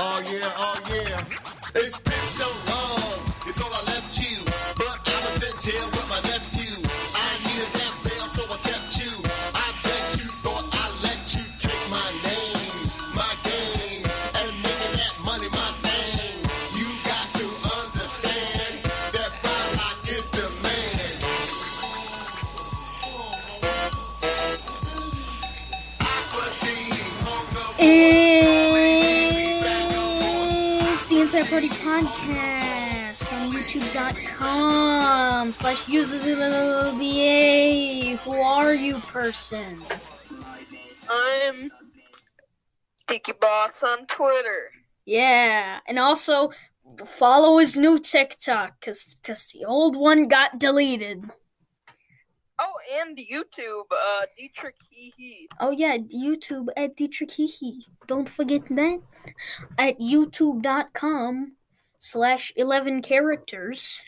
Oh yeah, oh yeah. It's been so long. You thought I left you, but I was in jail Podcast on YouTube.com slash USBA. Who are you, person? I'm Tiki Boss on Twitter. Yeah, and also follow his new TikTok because cause the old one got deleted. Oh, and YouTube, uh, Dietrich Hee. Oh yeah, YouTube at Dietrich Hihi. Don't forget that. At youtube.com slash 11 characters,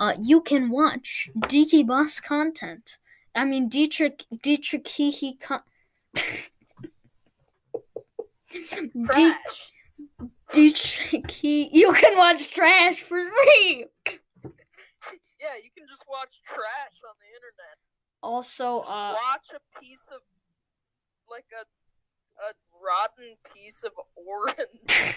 uh, you can watch Deaky Boss content. I mean, Dietrich, Dietrich Hihi con- Dietrich He- You can watch trash for free! Yeah, you can just watch trash on the internet. Also, uh, watch a piece of, like a, a rotten piece of orange.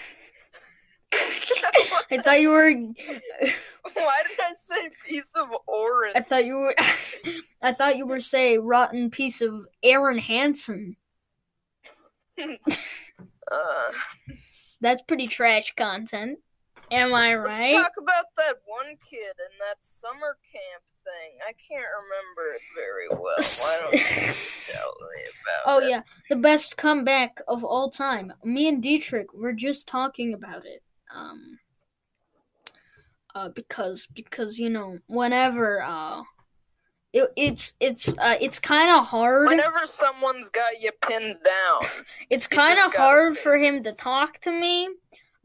I thought you were. Why did I say piece of orange? I thought you were. I thought you were saying rotten piece of Aaron Hansen. Uh, That's pretty trash content. Am I right? let's talk about that one kid and that summer camp thing. I can't remember it very well. Why don't you tell me about Oh it? yeah, the best comeback of all time. Me and Dietrich were just talking about it. Um uh because because you know, whenever uh it, it's it's uh it's kind of hard. Whenever someone's got you pinned down, It's kind of hard for him to talk to me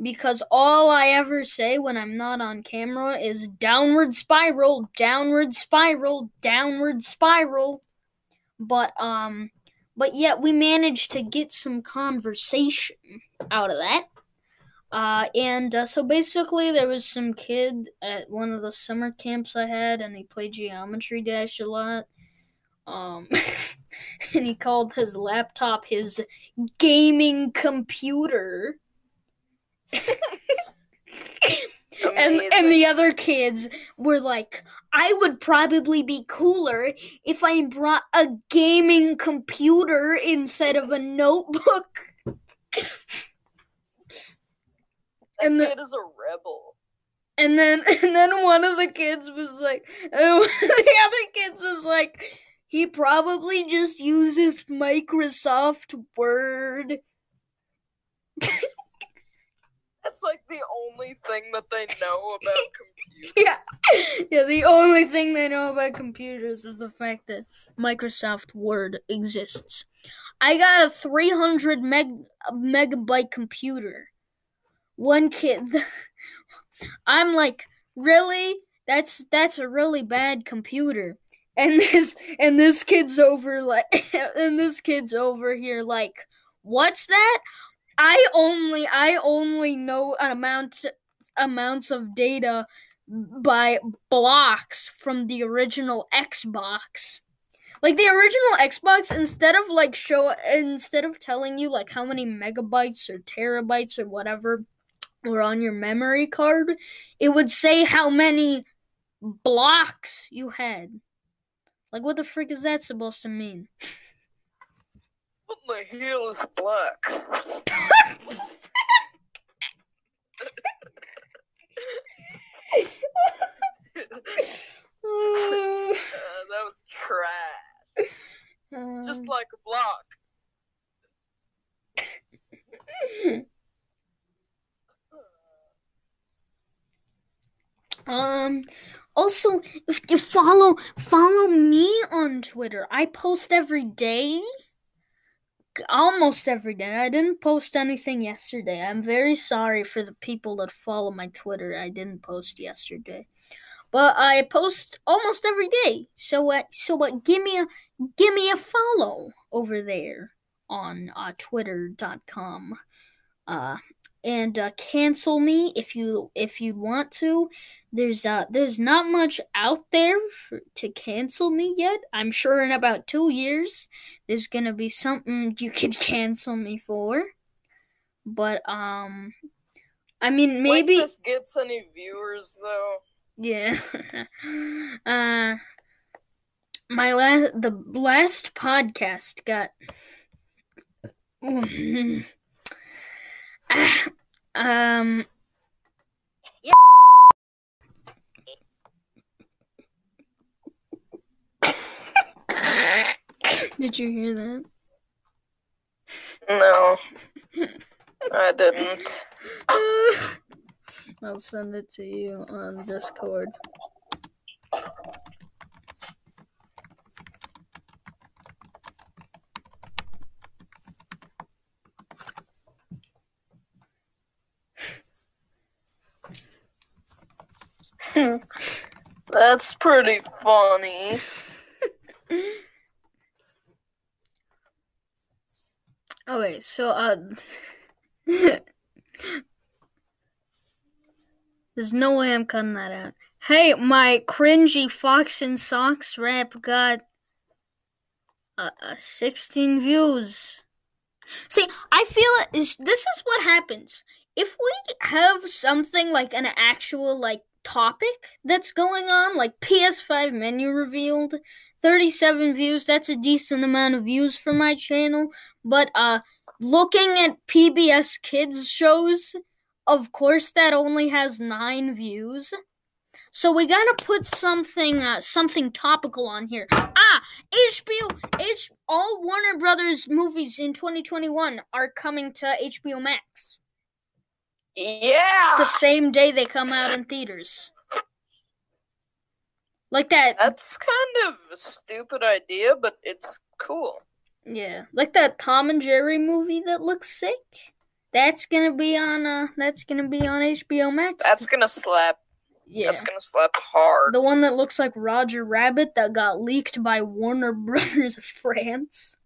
because all I ever say when I'm not on camera is downward spiral, downward spiral, downward spiral. But um but yet we managed to get some conversation out of that. Uh and uh, so basically there was some kid at one of the summer camps I had and he played Geometry Dash a lot. Um and he called his laptop his gaming computer. and and the other kids were like, I would probably be cooler if I brought a gaming computer instead of a notebook. that and the- kid is a rebel. And then and then one of the kids was like, of the other kids is like, he probably just uses Microsoft Word. That's like the only thing that they know about computers. Yeah. Yeah, the only thing they know about computers is the fact that Microsoft Word exists. I got a 300 meg megabyte computer. One kid I'm like, "Really? That's that's a really bad computer." And this and this kid's over like and this kid's over here like, "What's that?" I only I only know an amount amounts of data by blocks from the original Xbox. Like the original Xbox, instead of like show, instead of telling you like how many megabytes or terabytes or whatever were on your memory card, it would say how many blocks you had. Like, what the frick is that supposed to mean? What the hell is black? Uh, that was trash. Just like a block. Um. Also, if you follow follow me on Twitter, I post every day. Almost every day. I didn't post anything yesterday. I'm very sorry for the people that follow my Twitter. I didn't post yesterday, but I post almost every day. So what? so what? Give me a give me a follow over there on uh, Twitter.com. Uh, and uh, cancel me if you if you want to. There's uh there's not much out there for, to cancel me yet. I'm sure in about two years there's gonna be something you could cancel me for. But um, I mean maybe Like this gets any viewers though. yeah. uh my last the last podcast got um Did you hear that? No, I didn't. I'll send it to you on Discord. That's pretty funny. Okay, so uh There's no way I'm cutting that out. Hey, my cringy Fox and Socks rap got uh, uh, 16 views. See, I feel it is this is what happens. If we have something like an actual like topic that's going on, like PS5 menu revealed, 37 views, that's a decent amount of views for my channel, but uh looking at PBS Kids shows, of course that only has 9 views. So we gotta put something, uh, something topical on here. Ah, HBO, H, all Warner Brothers movies in 2021 are coming to HBO Max Yeah, the same day they come out in theaters. Like that, that's kind of a stupid idea, but it's cool. yeah, like that Tom and Jerry movie that looks sick. That's gonna be on, uh, that's gonna be on HBO Max. That's gonna slap. yeah. That's gonna slap hard. The one that looks like Roger Rabbit that got leaked by Warner Brothers France.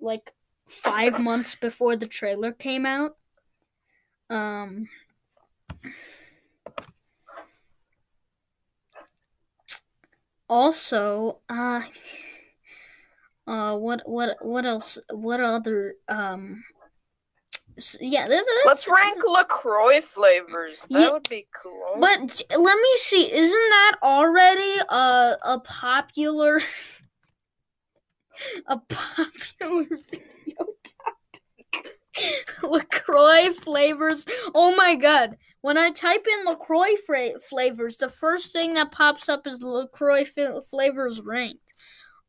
Like five months before the trailer came out. Um also, uh uh what what what else what other um yeah, there's, there's Let's rank LaCroix flavors. That Yeah, would be cool. But let me see. Isn't that already a a popular a popular? LaCroix flavors. Oh my god! When I type in LaCroix fra- flavors, the first thing that pops up is LaCroix flavors ranked.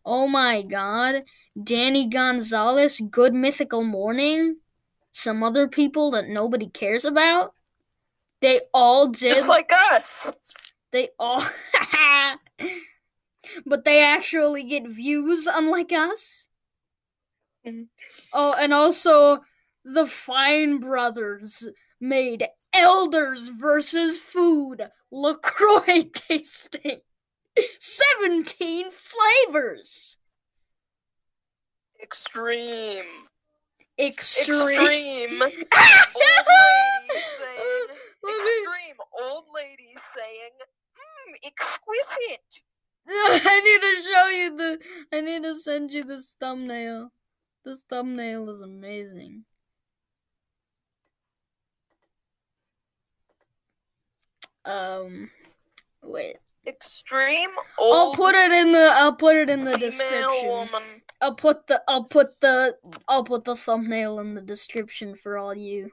Oh my god! Danny Gonzalez, Good Mythical Morning, some other people that nobody cares about. They all did. Just like us. They all. but they actually get views, unlike us. Mhm. Oh, and also the Fine Brothers made Elders versus Food LaCroix tasting. 17 flavors! Extreme. Extreme. Extreme. Ah! Old lady saying. Extreme. Old lady saying. Mmm, exquisite. I need to show you the. I need to send you this thumbnail. This thumbnail is amazing. Um, wait. Extreme I'll put it in the. I'll put it in the description. woman. I'll put the. I'll put the. I'll put the thumbnail in the description for all you.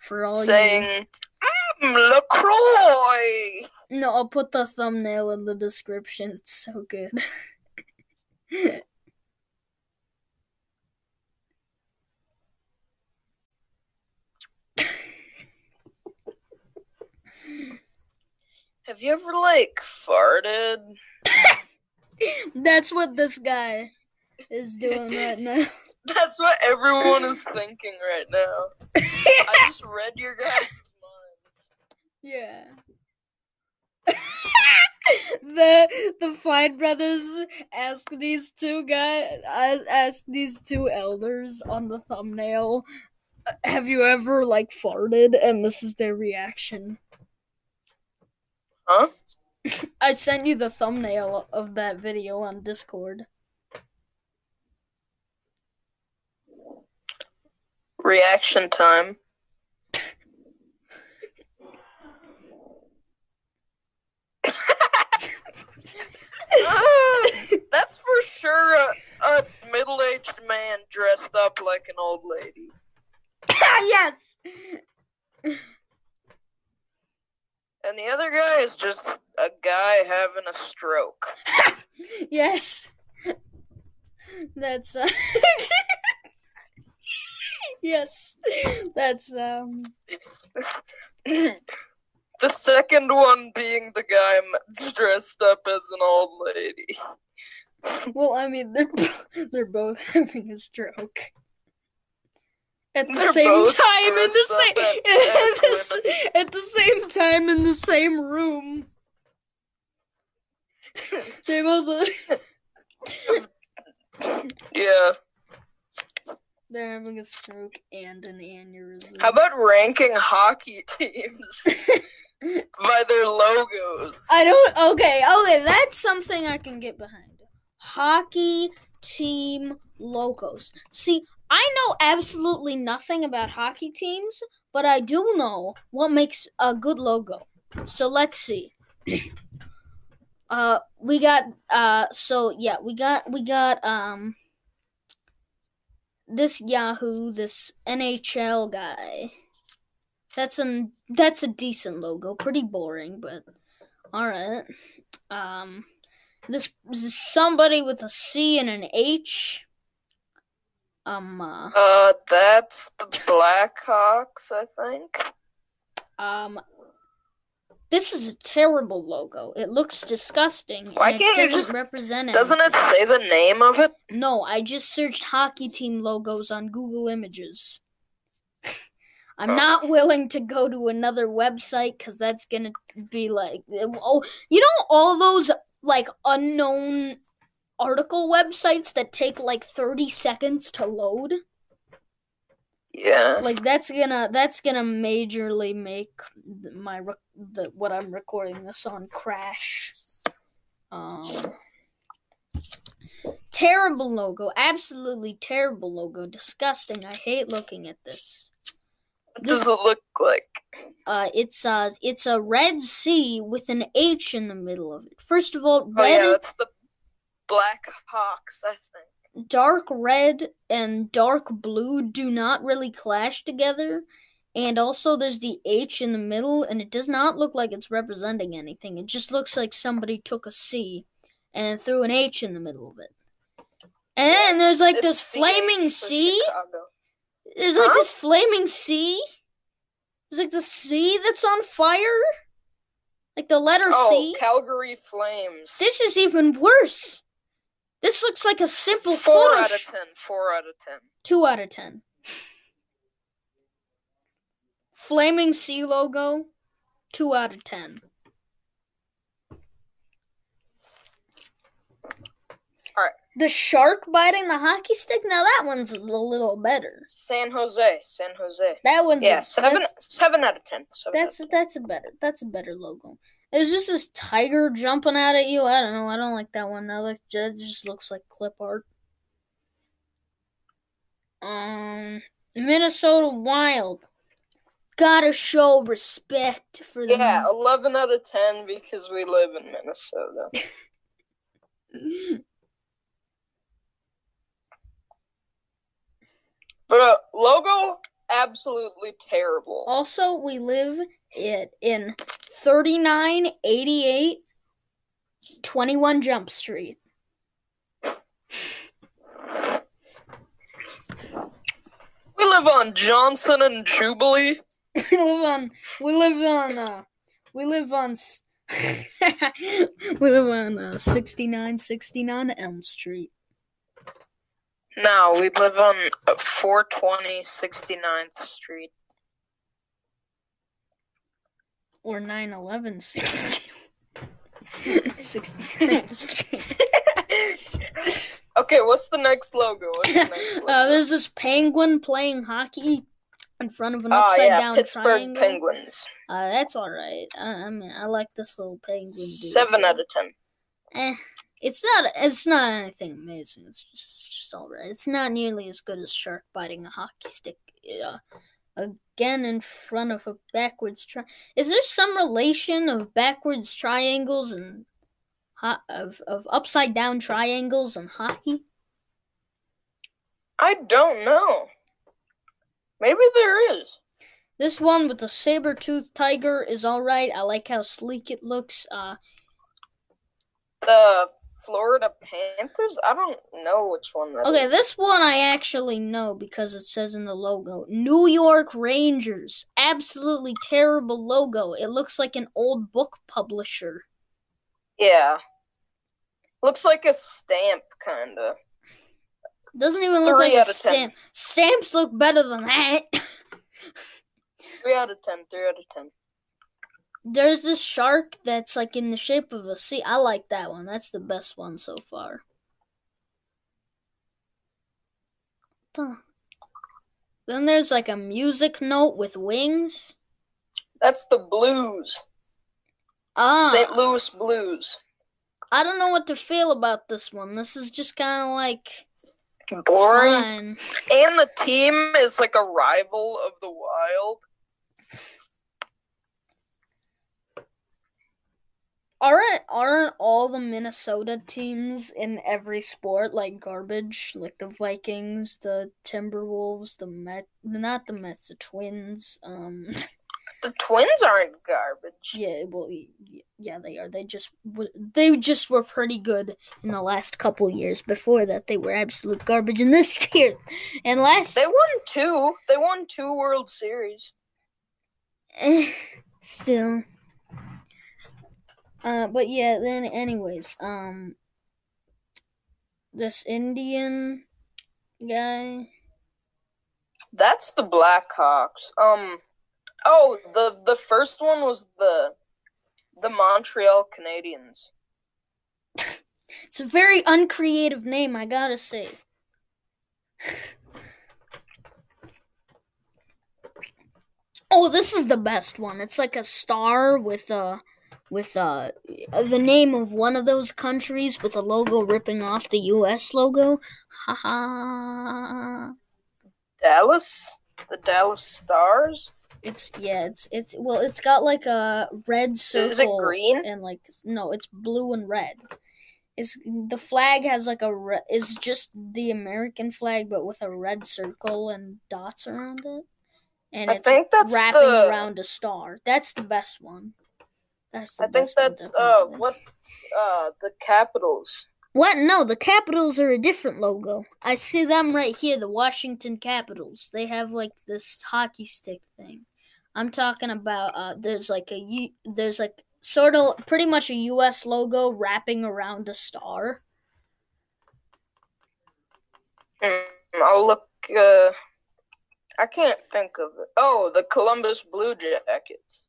For all saying you. saying, Mmm, LaCroix. No, I'll put the thumbnail in the description. It's so good. Have you ever, like, farted? That's what this guy is doing right now. That's what everyone is thinking right now. I just read your guys' minds. Yeah. the the Fine brothers ask these two guys uh, ask these two elders on the thumbnail have you ever like farted and this is their reaction? Huh? I sent you the thumbnail of that video on Discord. Reaction time. Ah, That's for sure a, a middle-aged man dressed up like an old lady. yes. And the other guy is just a guy having a stroke. Yes. That's uh Yes. That's um the second one being the guy dressed up as an old lady. well I mean they're they're both having a stroke. At the They're same time in the same at, the at the same time in the same room. They both Yeah. they're having a stroke and an aneurysm. How about ranking hockey teams by their logos? I don't. Okay, okay, that's something I can get behind. Hockey team logos. See, I know absolutely nothing about hockey teams, but I do know what makes a good logo. So let's see. Uh, we got uh, so yeah, we got we got um, this Yahoo, this NHL guy. That's an that's a decent logo. Pretty boring, but all right. Um, this, this is somebody with a C and an H. Um, uh, Uh, that's the Blackhawks, I think. um, this is a terrible logo. It looks disgusting. Why can't it you doesn't just- represent it? Doesn't it say the name of it? No, I just searched hockey team logos on Google Images. I'm Oh. not willing to go to another website because that's gonna be like, oh, you know, all those like unknown article websites that take like 30 seconds to load. Yeah. Like that's gonna that's gonna majorly make my rec- the what I'm recording this on crash. Um, terrible logo, absolutely terrible logo, disgusting. I hate looking at this. What does it look like? Uh, it's uh, it's a red C with an H in the middle of it. First of all, Oh red, yeah, that's the Blackhawks, I think. dark red and dark blue do not really clash together. And also, there's the H in the middle, and it does not look like it's representing anything. It just looks like somebody took a C and threw an H in the middle of it. And then there's like this flaming C. There's like this flaming C. There's like the C that's on fire. Like the letter Oh, C. Calgary Flames. This is even worse. This looks like a simple Four out of ten. Four out of ten. Two out of ten. Flaming C logo, two out of ten. Alright. The shark biting the hockey stick. Now that one's a little better. San Jose. San Jose. That one's Yeah, a, seven seven out of ten. Seven that's, out of that's a better. That's a better logo. There's just this tiger jumping out at you. I don't know. I don't like that one. That look that just looks like clip art. Um, Minnesota Wild. Gotta show respect for 10. the Yeah, eleven out of ten because we live in Minnesota. But uh, logo absolutely terrible. Also, we live it in 3988 21 Jump Street. We live on Johnson and Jubilee. we live on we live on uh we live on we live on uh, 6969 Elm Street. No, we live on uh, 420 69th Street. Or 911 69th Street. okay, what's the next logo? What's the next logo? Uh, there's this penguin playing hockey. in front of an Oh upside yeah, down Pittsburgh triangle. Penguins. Uh, that's all right. I, I mean, I like this little penguin. dude. Seven out of ten. Eh, it's not. It's not anything amazing. It's just, just all right. It's not nearly as good as shark biting a hockey stick. Uh, again, in front of a backwards tri. Is there some relation of backwards triangles and ho- of of upside down triangles and hockey? I don't know. Maybe there is. This one with the saber tooth tiger is all right. I like how sleek it looks. Uh, The Florida Panthers. I don't know which one that Okay, is. this one I actually know because it says in the logo New York Rangers. Absolutely terrible logo. It looks like an old book publisher. Yeah. Looks like a stamp, kinda. Doesn't even look Three like a of ten. stamp. Stamps look better than that. Three out of ten. Three out of ten. There's this shark that's like in the shape of a sea. I like that one. That's the best one so far. Then there's like a music note with wings. That's the Blues. Ah, St. Louis Blues. I don't know what to feel about this one. This is just kind of like Boring. fine. And the team is like a rival of the Wild. Aren't aren't all the Minnesota teams in every sport like garbage? Like the Vikings, the Timberwolves, the Met, not the Mets, the Twins. Um, The Twins aren't garbage. yeah, well, yeah, they are. They just they just were pretty good in the last couple years. Before that, they were absolute garbage. And this year, and last They won two. They won two World Series. Eh, still. Uh, but yeah, then anyways, um, this Indian guy. That's the Blackhawks. Um. Oh, the the first one was the the Montreal Canadiens. It's a very uncreative name, I gotta say. Oh, this is the best one. It's like a star with uh with uh the name of one of those countries with a logo ripping off the US logo. Ha ha. Dallas, the Dallas Stars. It's yeah, it's it's well, it's got like a red circle. Is it green? And like no, it's blue and red. It's the flag has like a re- is just the American flag, but with a red circle and dots around it, and I it's think that's wrapping the- around a star. That's the best one. That's I think that's uh definitely. what uh the Capitals. What? No, the Capitals are a different logo. I see them right here, the Washington Capitals. They have like this hockey stick thing. I'm talking about uh there's like a U, there's like sort of pretty much a US logo wrapping around a star. Hmm, I'll look. Uh, I can't think of it. Oh, the Columbus Blue Jackets.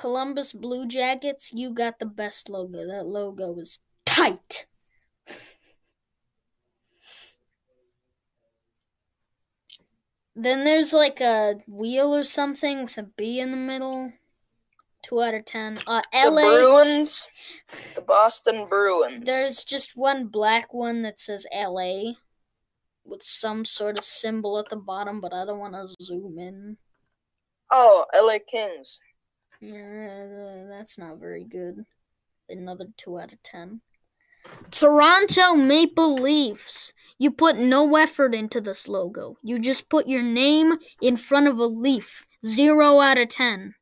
Columbus Blue Jackets, you got the best logo. That logo is tight. Then there's like a wheel or something with a B in the middle. Two out of ten. Uh, The LA. Bruins. The Boston Bruins. There's just one black one that says LA with some sort of symbol at the bottom, but I don't want to zoom in. Oh, LA Kings. Yeah, that's not very good. Another 2 out of 10. Toronto Maple Leafs. You put no effort into this logo. You just put your name in front of a leaf. 0 out of 10.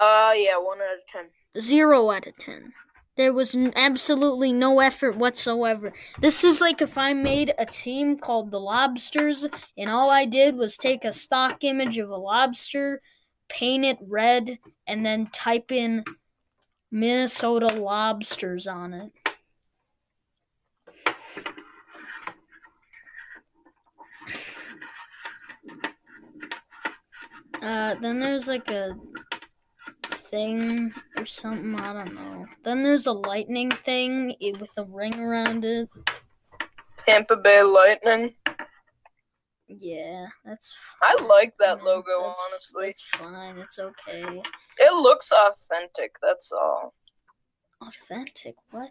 Uh, yeah, one out of ten. Zero out of ten. There was absolutely no effort whatsoever. This is like if I made a team called the Lobsters, and all I did was take a stock image of a lobster, paint it red, and then type in Minnesota Lobsters on it. Uh, then there's like a thing or something. I don't know. Then there's a lightning thing with a ring around it. Tampa Bay Lightning. Yeah, that's. I like that fine. logo, That's- honestly. That's fine. It's okay. It looks authentic, that's all. Authentic? What?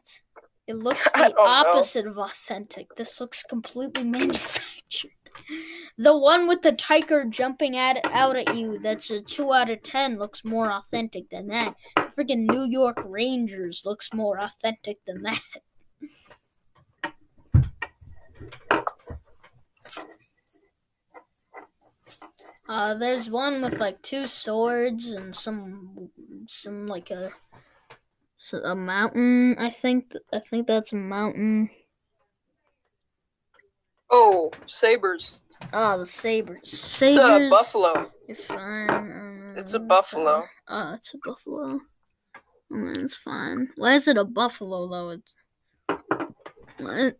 It looks the don't know. opposite of authentic. This looks completely manufactured. The one with the tiger jumping at out at you, that's a two out of ten, looks more authentic than that. Freaking New York Rangers looks more authentic than that. Uh, there's one with like two swords and some, some like a, a mountain. I think I think that's a mountain. Oh, sabres. Oh, the sabers. Sabres. It's a buffalo. You're fine. um, It's a buffalo. Oh, it's a buffalo. Oh, man, it's fine. Why is it a buffalo though? It's what?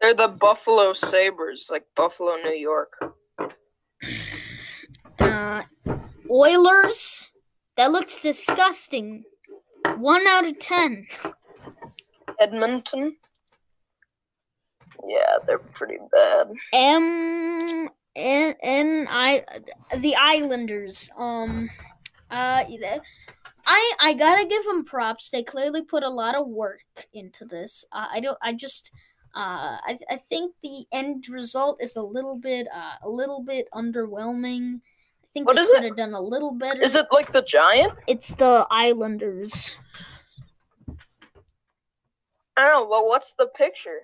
They're the Buffalo Sabres, like Buffalo, New York. Uh, Oilers. That looks disgusting. One out of ten. Edmonton. Yeah, they're pretty bad. M N I the Islanders. Um, uh, I I gotta give them props. They clearly put a lot of work into this. Uh, I don't. I just. Uh, I I think the end result is a little bit uh a little bit underwhelming. I think What they could have done a little better. Is it like the Giant? It's the Islanders. I don't know, but what's the picture?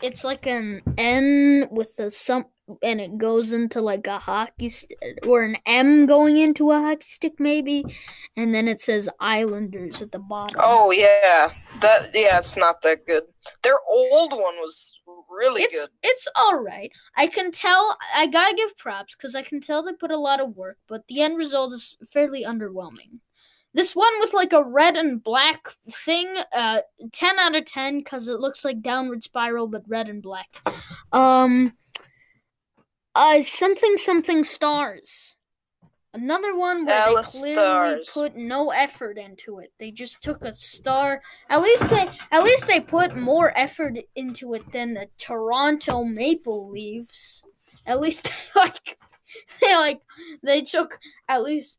It's like an N with a some, and it goes into like a hockey st- or an M going into a hockey stick maybe, and then it says Islanders at the bottom. Oh yeah, that yeah, it's not that good. Their old one was really it's good. it's all right. I can tell. I gotta give props because I can tell they put a lot of work, but the end result is fairly underwhelming. This one with like a red and black thing, uh, ten out of ten because it looks like Downward Spiral but red and black. Um, uh, something something stars. Another one where Dallas they clearly Stars. put no effort into it. They just took a star. At least they at least they put more effort into it than the Toronto Maple Leafs. At least like they like they took at least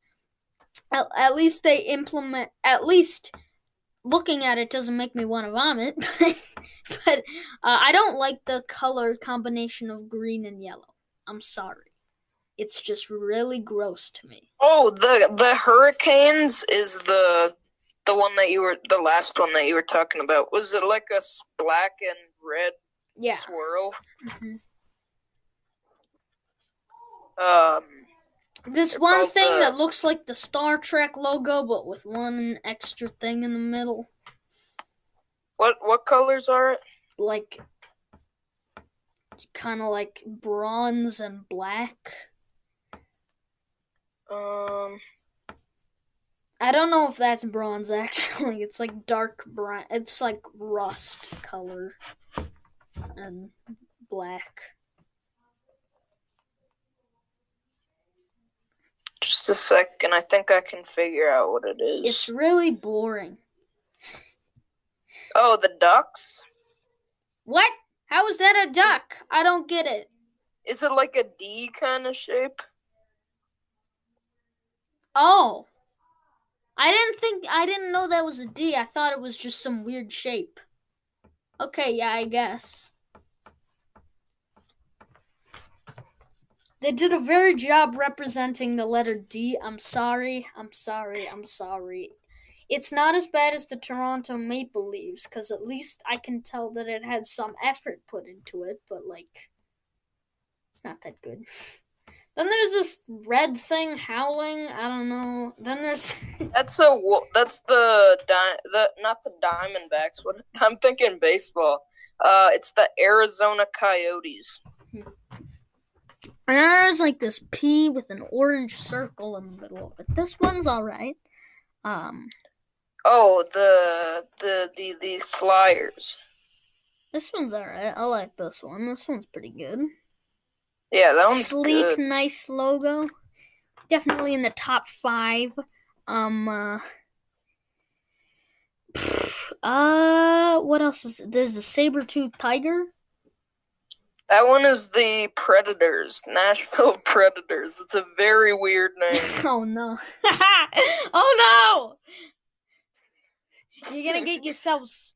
at, at least they implement at least looking at it doesn't make me want to vomit but uh, i don't like the color combination of green and yellow i'm sorry it's just really gross to me Oh, the the Hurricanes is the the one that you were the last one that you were talking about. Was it like a black and red yeah swirl? Mhm. Um, this one thing the- that looks like the star trek logo but with one extra thing in the middle what what colors are it? like kind of like bronze and black Um, I don't know if that's bronze actually. It's like dark brown. It's like rust color and black. Just a second. I think I can figure out what it is. It's really boring. oh, the ducks. What? How is that a duck? I don't get it. Is it like a D kind of shape? Oh. I didn't think I didn't know that was a D. I thought it was just some weird shape. Okay, yeah, I guess. They did a very job representing the letter D. I'm sorry. I'm sorry. I'm sorry. It's not as bad as the Toronto Maple Leafs cuz at least I can tell that it had some effort put into it, but like it's not that good. Then there's this red thing howling. I don't know. Then there's That's a that's the di- the not the Diamondbacks. What I'm thinking baseball. Uh, it's the Arizona Coyotes. And there's like this P with an orange circle in the middle of it. This one's alright. Um, Oh, the the the the Flyers. this one's alright. I like this one. This one's pretty good. Yeah, that one's Sleek, good. Sleek, nice logo. Definitely in the top five. Um, uh, uh, what else is There's a saber tooth tiger. That one is the Predators, Nashville Predators. It's a very weird name. Oh no. oh no. You're gonna get yourselves.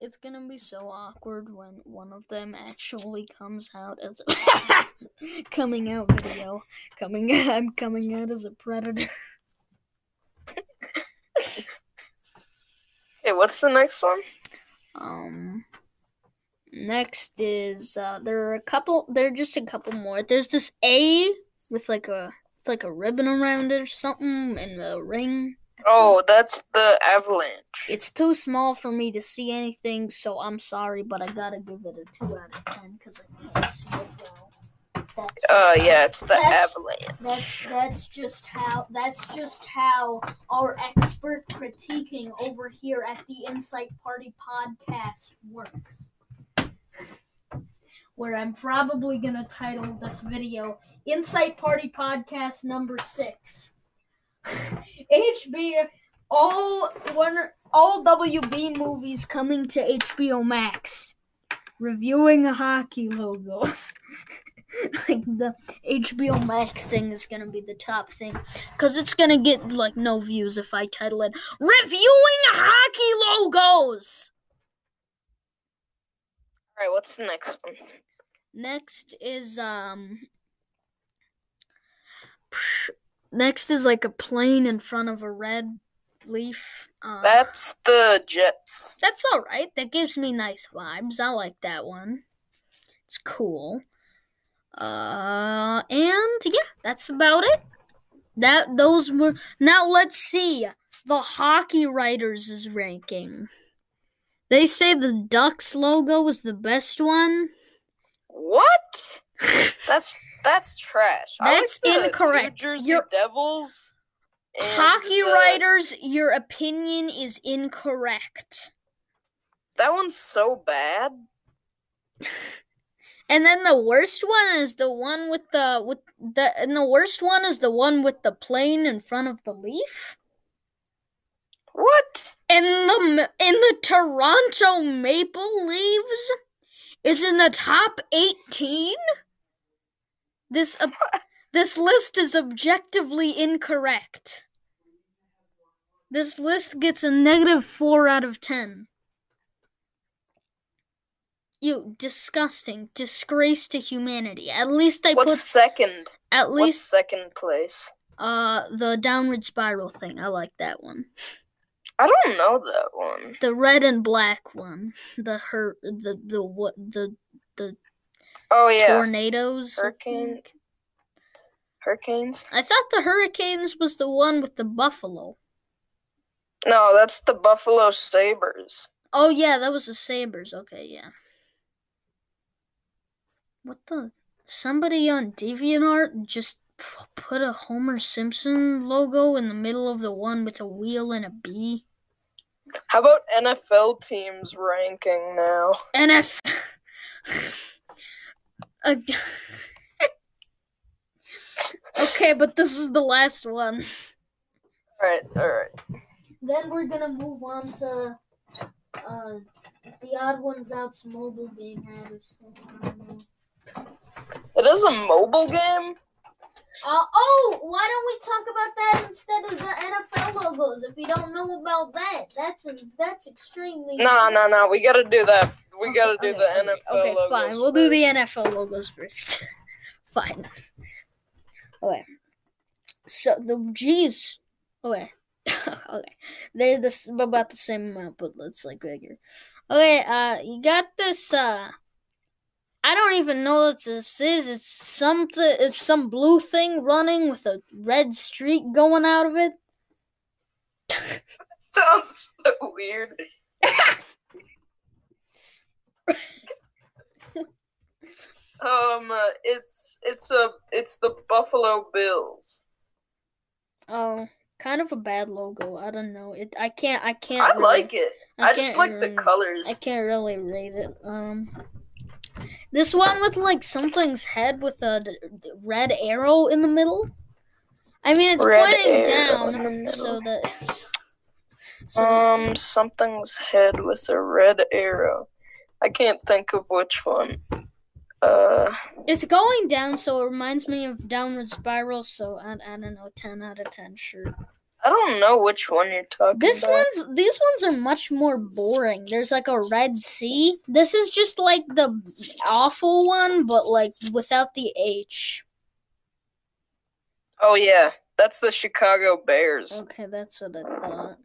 It's gonna be so awkward when one of them actually comes out as a coming out video. Coming I'm coming out as a predator. Hey, what's the next one? Um next is uh there are a couple there are just a couple more. There's this A with like a with like a ribbon around it or something and a ring. Oh, that's the Avalanche. It's too small for me to see anything, so I'm sorry, but I gotta give it a two out of ten because I can't see it well. That's Uh, yeah, it's the That's- Avalanche. that's that's just how that's just how our expert critiquing over here at the Insight Party podcast works. Where I'm probably gonna title this video Insight Party Podcast number six. HBO all Warner all WB movies coming to HBO Max. Reviewing hockey logos. like the HBO Max thing is gonna be the top thing. Cause it's gonna get like no views if I title it Reviewing Hockey Logos. Alright, what's the next one? Next is um next is like a plane in front of a red leaf. Uh, That's the Jets. That's all right. That gives me nice vibes. I like that one. It's cool. Uh, and yeah, that's about it. That those were. Now let's see the hockey writers' ranking. They say the Ducks logo is the best one. What? That's that's trash. That's incorrect. New Jersey You're- Devils. Hockey the- writers, your opinion is incorrect. That one's so bad. And then the worst one is the one with the with the and the worst one is the one with the plane in front of the leaf. What? And the in the Toronto Maple Leaves is in the top 18. This uh, this list is objectively incorrect. This list gets a negative 4 out of 10. You disgusting disgrace to humanity. At least I What's put second? at What's least second place? uh the downward spiral thing. I like that one. I don't know that one. The red and black one. The hurt the the what the the Oh yeah, tornadoes. Hurricane-. Hurricanes. I thought the hurricanes was the one with the buffalo. No, that's the Buffalo Sabres. Oh yeah, that was the sabres. Okay, yeah. What the? Somebody on DeviantArt just put a Homer Simpson logo in the middle of the one with a wheel and a bee. How about NFL teams ranking now? NF. Uh, okay, but this is the last one. All right, all right. Then we're gonna move on to uh, the odd ones out's mobile game had or something. I don't know. It is a mobile game. Uh, oh, why don't we talk about that instead of the NFL logos? If you don't know about that, that's a, that's extremely. No, no, no. We gotta do that. We gotta do Okay, the okay, NFL. Okay, fine. We'll do the. NFL logos first. fine. Okay. So the G's. Okay. okay. They're this about the same amount, but it's like bigger. Okay. Uh, you got this. Uh, I don't even know what this is. It's something. It's some blue thing running with a red streak going out of it. Sounds so weird. um, uh, it's it's a it's the Buffalo Bills. Oh, kind of a bad logo. I don't know. It. I can't. I can't. I really- like it. I, just can't like the colors. I can't really rate it. Um, this one with like something's head with a red arrow in the middle. I mean, it's Red pointing arrow in the down, so that. So, Um, something's head with a red arrow. I can't think of which one. Uh, It's going down, so it reminds me of Downward Spiral. So I, I don't know, ten out of ten, sure. I don't know which one you're talking This about. one's these ones are much more boring. There's like a red sea. This is just like the awful one, but like without the H. Oh yeah, that's the Chicago Bears. Okay, that's what I thought.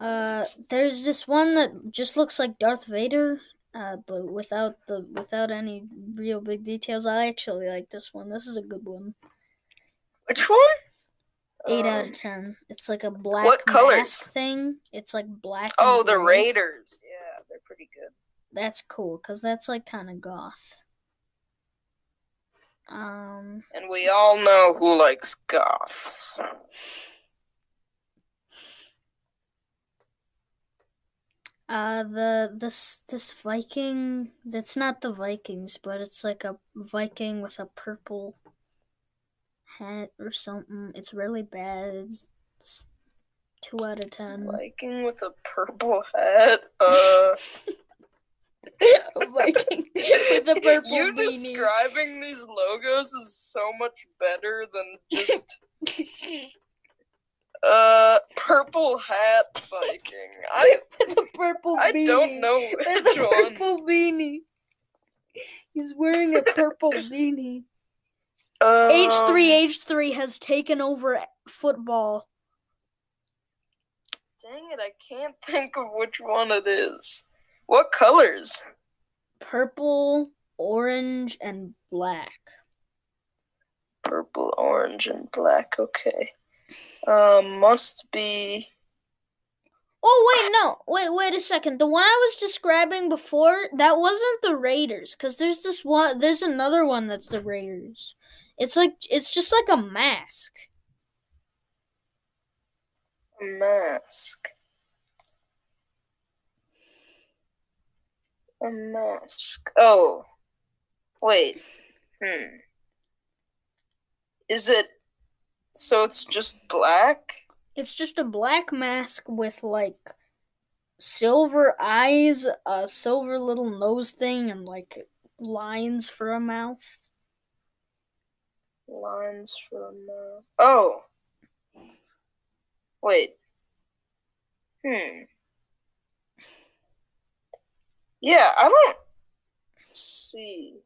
Uh, there's this one that just looks like Darth Vader, uh, but without the without any real big details. I actually like this one. This is a good one. Which one? Eight out Um, of ten. It's like a black what colors? thing. It's like black. Oh, the. Raiders. Yeah, they're pretty good. That's cool because that's like kind of goth. Um, And we all know who likes goths. uh, the this this Viking. That's not the Vikings, but it's like a Viking with a purple hat or something. It's really bad. It's two out of ten. Viking with a purple hat. Uh, Viking with a purple you beanie. describing these logos is so much better than just uh purple hat Viking. I a purple I beanie. don't know which a one. purple beanie. He's wearing a purple beanie. Um, H3H3 has taken over football. Dang it, I can't think of which one it is. What colors? Purple, orange, and black. Purple, orange, and black. Okay. Um, must be. Oh wait, no. Wait, wait a second. The one I was describing before, that wasn't the Raiders cuz there's this one there's another one that's the Raiders. It's like it's just like a mask. A mask. A mask. Oh. Wait. Hmm. Is it. So it's just black? It's just a black mask with like silver eyes, a silver little nose thing and like lines for a mouth. Lines from. mouth. Oh. Wait. Hmm. Yeah, I don't see.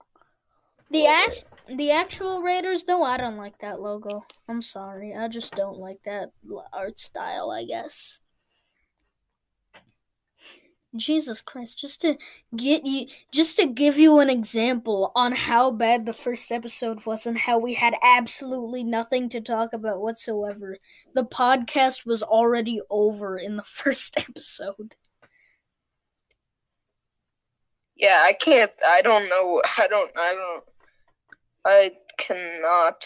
The act, the actual Raiders though, I don't like that logo. I'm sorry, I just don't like that art style. I guess. Jesus Christ! Just to get you, just to give you an example on how bad the first episode was and how we had absolutely nothing to talk about whatsoever. The podcast was already over in the first episode. Yeah, I can't. I don't know. I don't. I don't. I cannot.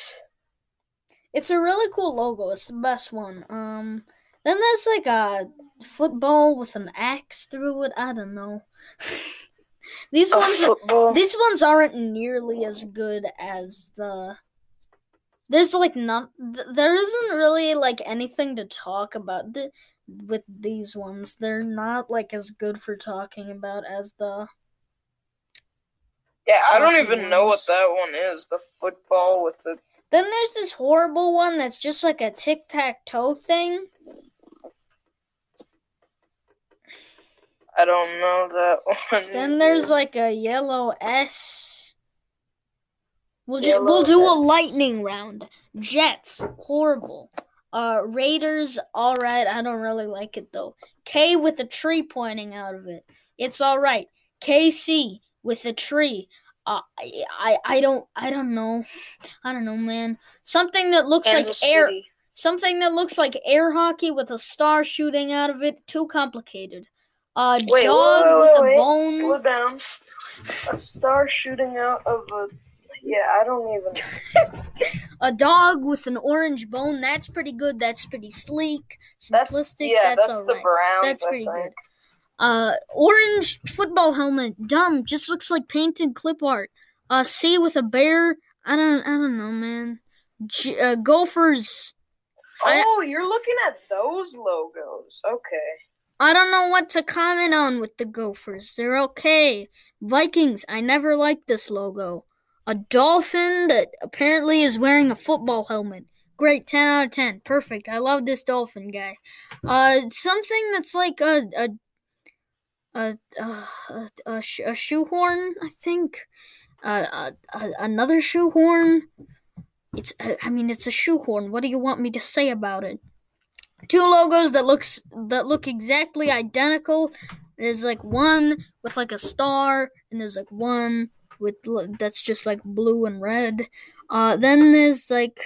It's a really cool logo. It's the best one. Um, then there's like a football with an axe through it. I don't know. these A ones, football. these ones aren't nearly as good as the. There's like not. There isn't really like anything to talk about th- with these ones. They're not like as good for talking about as the. yeah, I don't even know what that one is. The football with the. Then there's this horrible one that's just like a tic tac toe thing. I don't know that one. Then there's like a yellow S. We'll ju- we'll do a lightning round. Jets, horrible. Uh, Raiders, all right. I don't really like it though. K with a tree pointing out of it. It's all right. KC with a tree. Uh, I, I don't I don't know. I don't know, man. Something that looks Kansas like air. City. Something that looks like air hockey with a star shooting out of it. Too complicated. Uh, Wait, dog wait, with wait, a wait. bone. Slow down. A star shooting out of a. Yeah, I don't even. a dog with an orange bone. That's pretty good. That's pretty sleek, That's simplistic. yeah. that's That's, all the right. Browns. That's pretty good. Uh, orange football helmet. Dumb. Just looks like painted clip art. Uh, C with a bear. I don't. I don't know, man. G- uh, Gophers. I- Oh, you're looking at those logos. Okay. I don't know what to comment on with the Gophers. They're okay. Vikings, I never liked this logo. A dolphin that apparently is wearing a football helmet. Great, 10 out of 10. Perfect. I love this dolphin guy. Uh, something that's like a a a a, a, sh- a shoehorn, I think. Uh, a, a, another shoehorn. It's I mean it's a shoehorn. What do you want me to say about it? Two logos that looks that look exactly identical. There's like one with like a star, and there's like one with that's just like blue and red. Uh, then there's like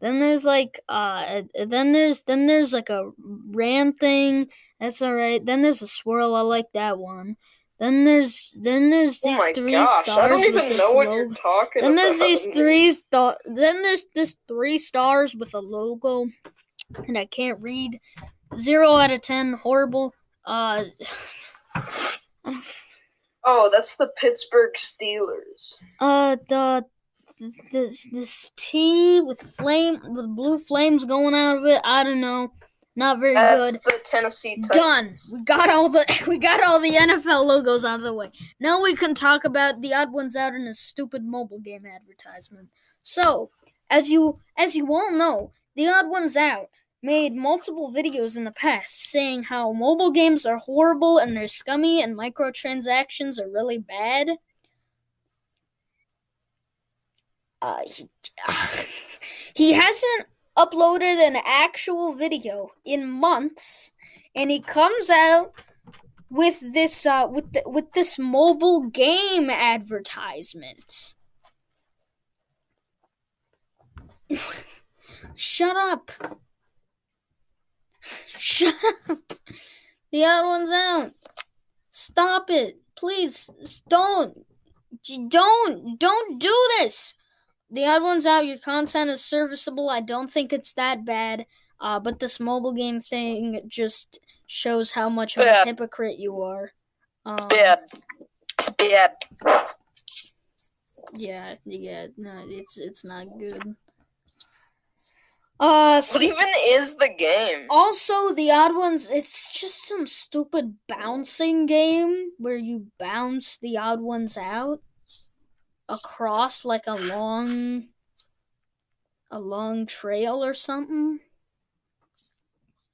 then there's like uh then there's then there's like a ram thing. That's all right. Then there's a swirl. I like that one. Then there's then there's Oh these my three gosh, stars. I don't even know what you're talking Then about. Then there's these three star. Then there's this three stars with a logo, and I can't read. Zero out of ten. Horrible. Uh, Oh, that's the Pittsburgh Steelers. uh, the this this T with flame with blue flames going out of it. I don't know. Not very That's good. the Tennessee Titans. Done. We got all the we got all the NFL logos out of the way. Now we can talk about the odd ones out in a stupid mobile game advertisement. So, as you as you all know, the odd ones out made multiple videos in the past saying how mobile games are horrible and they're scummy and microtransactions are really bad. Uh, he, he hasn't uploaded an actual video in months, and he comes out with this uh, with the, with this mobile game advertisement. Shut up. Shut up. The other one's out. Stop it. Please don't. Don't don't do this. The odd one's out. Your content is serviceable. I don't think it's that bad. Uh, but this mobile game thing just shows how much of a hypocrite you are. Um, Bad. It's bad. Yeah, yeah, no, it's it's not good. Uh, What even is the game? also the odd ones. It's just some stupid bouncing game where you bounce the odd ones out across like a long, a long trail or something.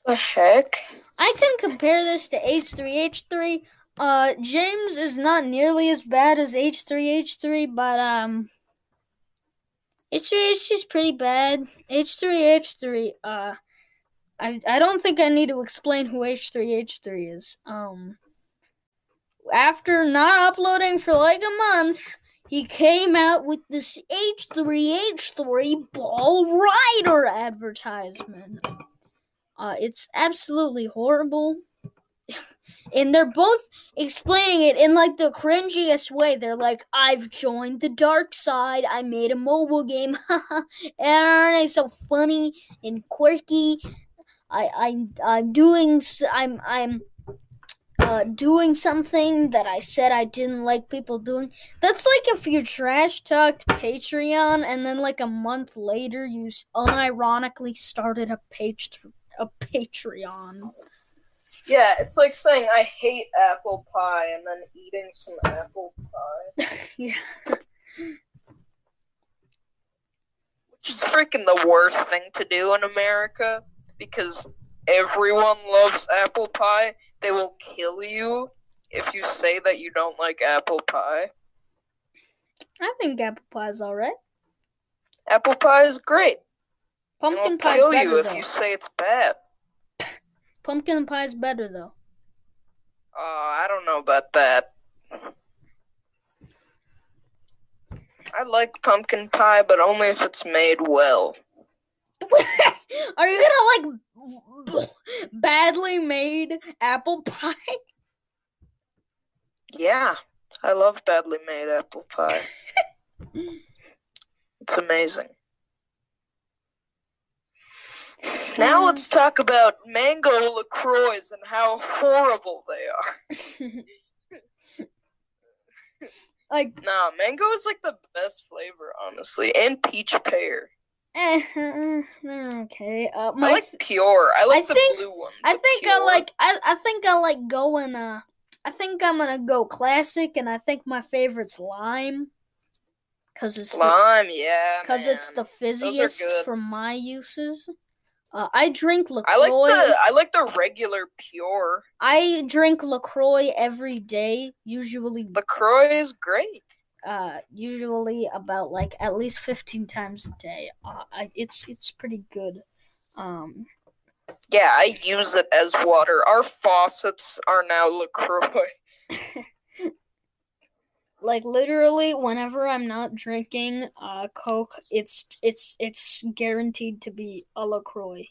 The heck? I can compare this to H3H3. Uh, James is not nearly as bad as H3H3, but um, H3H3 is pretty bad. H3H3, uh, I I don't think I need to explain who H3H3 is. Um, after not uploading for like a month, he came out with this H3H3 Ball Rider advertisement. Uh, it's absolutely horrible. and they're both explaining it in like the cringiest way. They're like, I've joined the dark side. I made a mobile game. aren't I so funny and quirky? I, I, I'm doing, I'm, I'm, uh, doing something that I said I didn't like people doing. That's like if you trash talked Patreon and then like a month later you unironically started a page a Patreon. Yeah, it's like saying I hate apple pie and then eating some apple pie. yeah. Which is freaking the worst thing to do in America because everyone loves apple pie. They will kill you if you say that you don't like apple pie. I think apple pie's alright. Apple pie is great. Pumpkin pie's kill better you if though. you say it's bad. Pumpkin pie's better though. Uh, I don't know about that. I like pumpkin pie, but only if it's made well. Are you gonna like badly made apple pie? Yeah, I love badly made apple pie. it's amazing. Now um, let's talk about mango LaCroix and how horrible they are. like Nah, mango is like the best flavor, honestly, and peach pear. Eh, uh, they're okay. Uh, I my like pure. I like the think- blue one. I the think I like I, I think I like going uh I think I'm gonna go classic and I think my favorite's lime cuz it's the, lime. Yeah, cuz it's the fizziest for my uses. Uh, I drink LaCroix. I like the I like the regular pure. I drink LaCroix every day, usually Lacroix is great. Uh usually about like at least 15 times a day. Uh, I, it's it's pretty good. Um Yeah, I use it as water. Our faucets are now Lacroix. like literally whenever i'm not drinking uh coke it's it's it's guaranteed to be a lacroix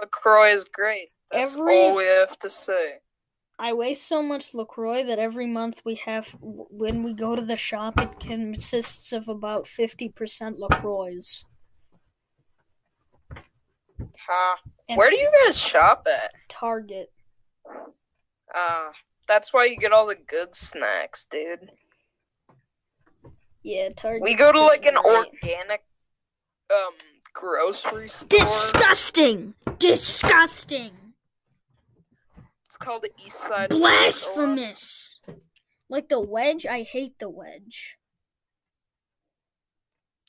Lacroix is great. That's Every- all we have to say. I waste so much lacroix that every month we have when we go to the shop it consists of about 50% lacroix Huh. And Where do you guys shop at? target Ah, that's why you get all the good snacks, dude. yeah target We go to like an organic um grocery store. disgusting disgusting It's called the East Side. Blasphemous like the wedge i hate the wedge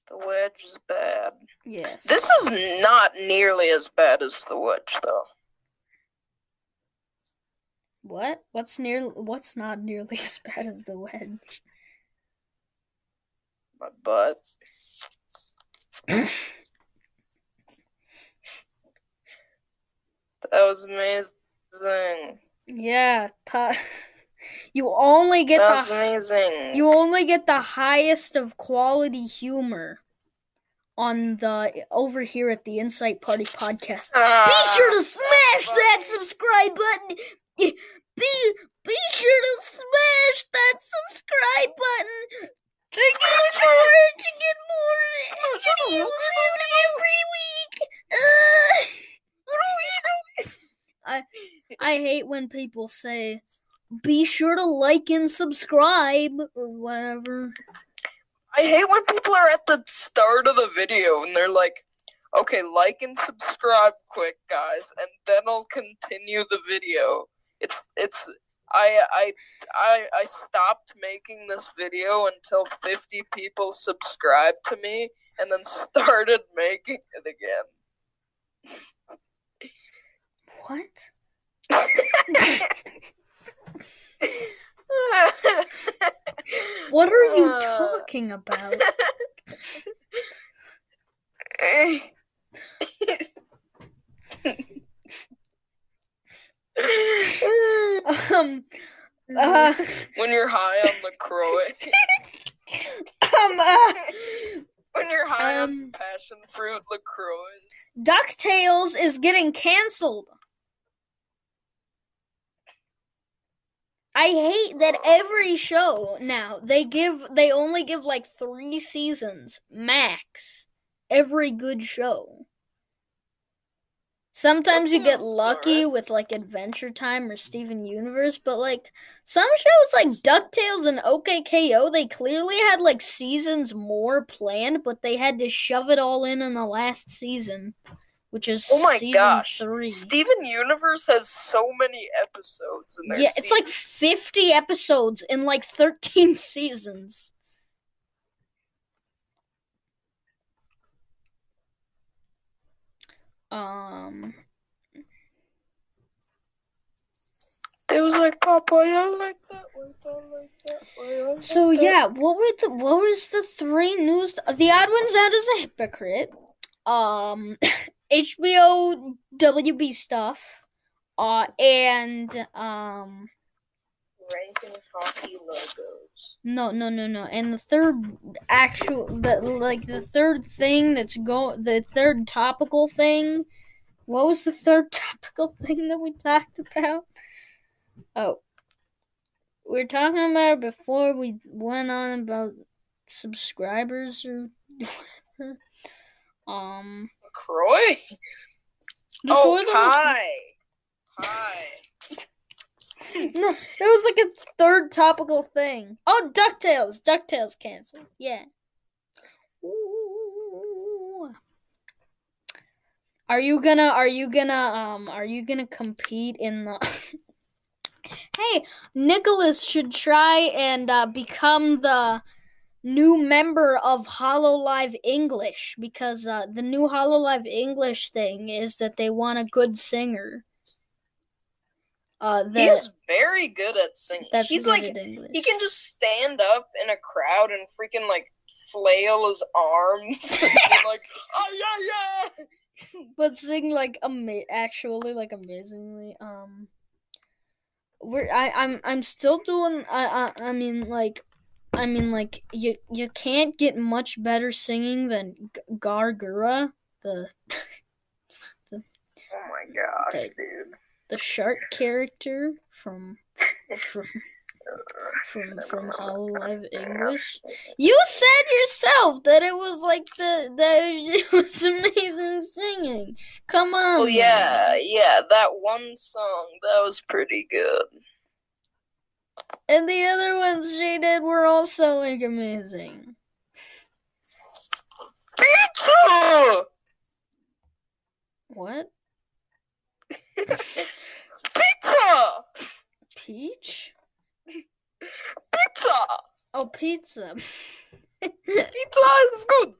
The wedge is bad. yes This is not nearly as bad as the wedge, though. What? What's near? What's not nearly as bad as the wedge? My butt. That was amazing. Yeah, ta- you only get That was the amazing. you only get the highest of quality humor on the over here at the Insight Party podcast. Be Ah, sure to smash that subscribe button. Be be sure to smash that subscribe button to get more to get more videos every week. Ugh. I I hate when people say, "Be sure to like and subscribe" or whatever. I hate when people are at the start of the video and they're like, okay, like and subscribe quick, guys, and then I'll continue the video. It's, it's, I, I, I, I stopped making this video until 50 people subscribed to me and then started making it again. What? What are you talking about? um, uh, when you're high on LaCroix. um, uh, when you're high Um, on passion fruit LaCroix. DuckTales is getting canceled. I hate that every show now they give they only give like 3 seasons max every good show. Sometimes you get lucky with like Adventure Time or Steven Universe, but like some shows like DuckTales and OKKO, they clearly had like seasons more planned, but they had to shove it all in in the last season, which is Oh my gosh. three. Steven Universe has so many episodes in their Yeah, it's like 50 episodes in like 13 seasons. Um It was like Popeye, I like that one, I like that one. Like so that. yeah, what were the what was the three news the odd ones out as a hypocrite. Um HBO WB stuff. Uh and um ranking hockey logos. No, no, no, no. And the third actual, the like the third thing that's go, the third topical thing. What was the third topical thing that we talked about? Oh, we were talking about it before we went on about subscribers or whatever. Um, Croy? before Oh, the- pie. Pie. No, it was like a third topical thing. Oh, Ducktales, Ducktales canceled. Yeah. Ooh. Are you gonna are you gonna um are you gonna compete in the Hey, Nicholas should try and uh, become the new member of Hololive English because uh, the new Hololive English thing is that they want a good singer. Uh, that, He's very good at singing. that's He's like he can just stand up in a crowd and freaking like flail his arms. and like, oh yeah, yeah. but sing like ama- actually like amazingly um we're I, I'm I'm still doing I, I I mean like I mean like you you can't get much better singing than G- Gawr Gura the the Oh my gosh, Okay. dude. the shark character from from from from Hololive English. You said yourself that it was like the that it was amazing singing. Come on. Oh man. yeah, yeah. That one song that was pretty good. And the other ones she did were also like amazing. Pizza. What? Pizza. Peach? Pizza. Oh, pizza. Pizza is good.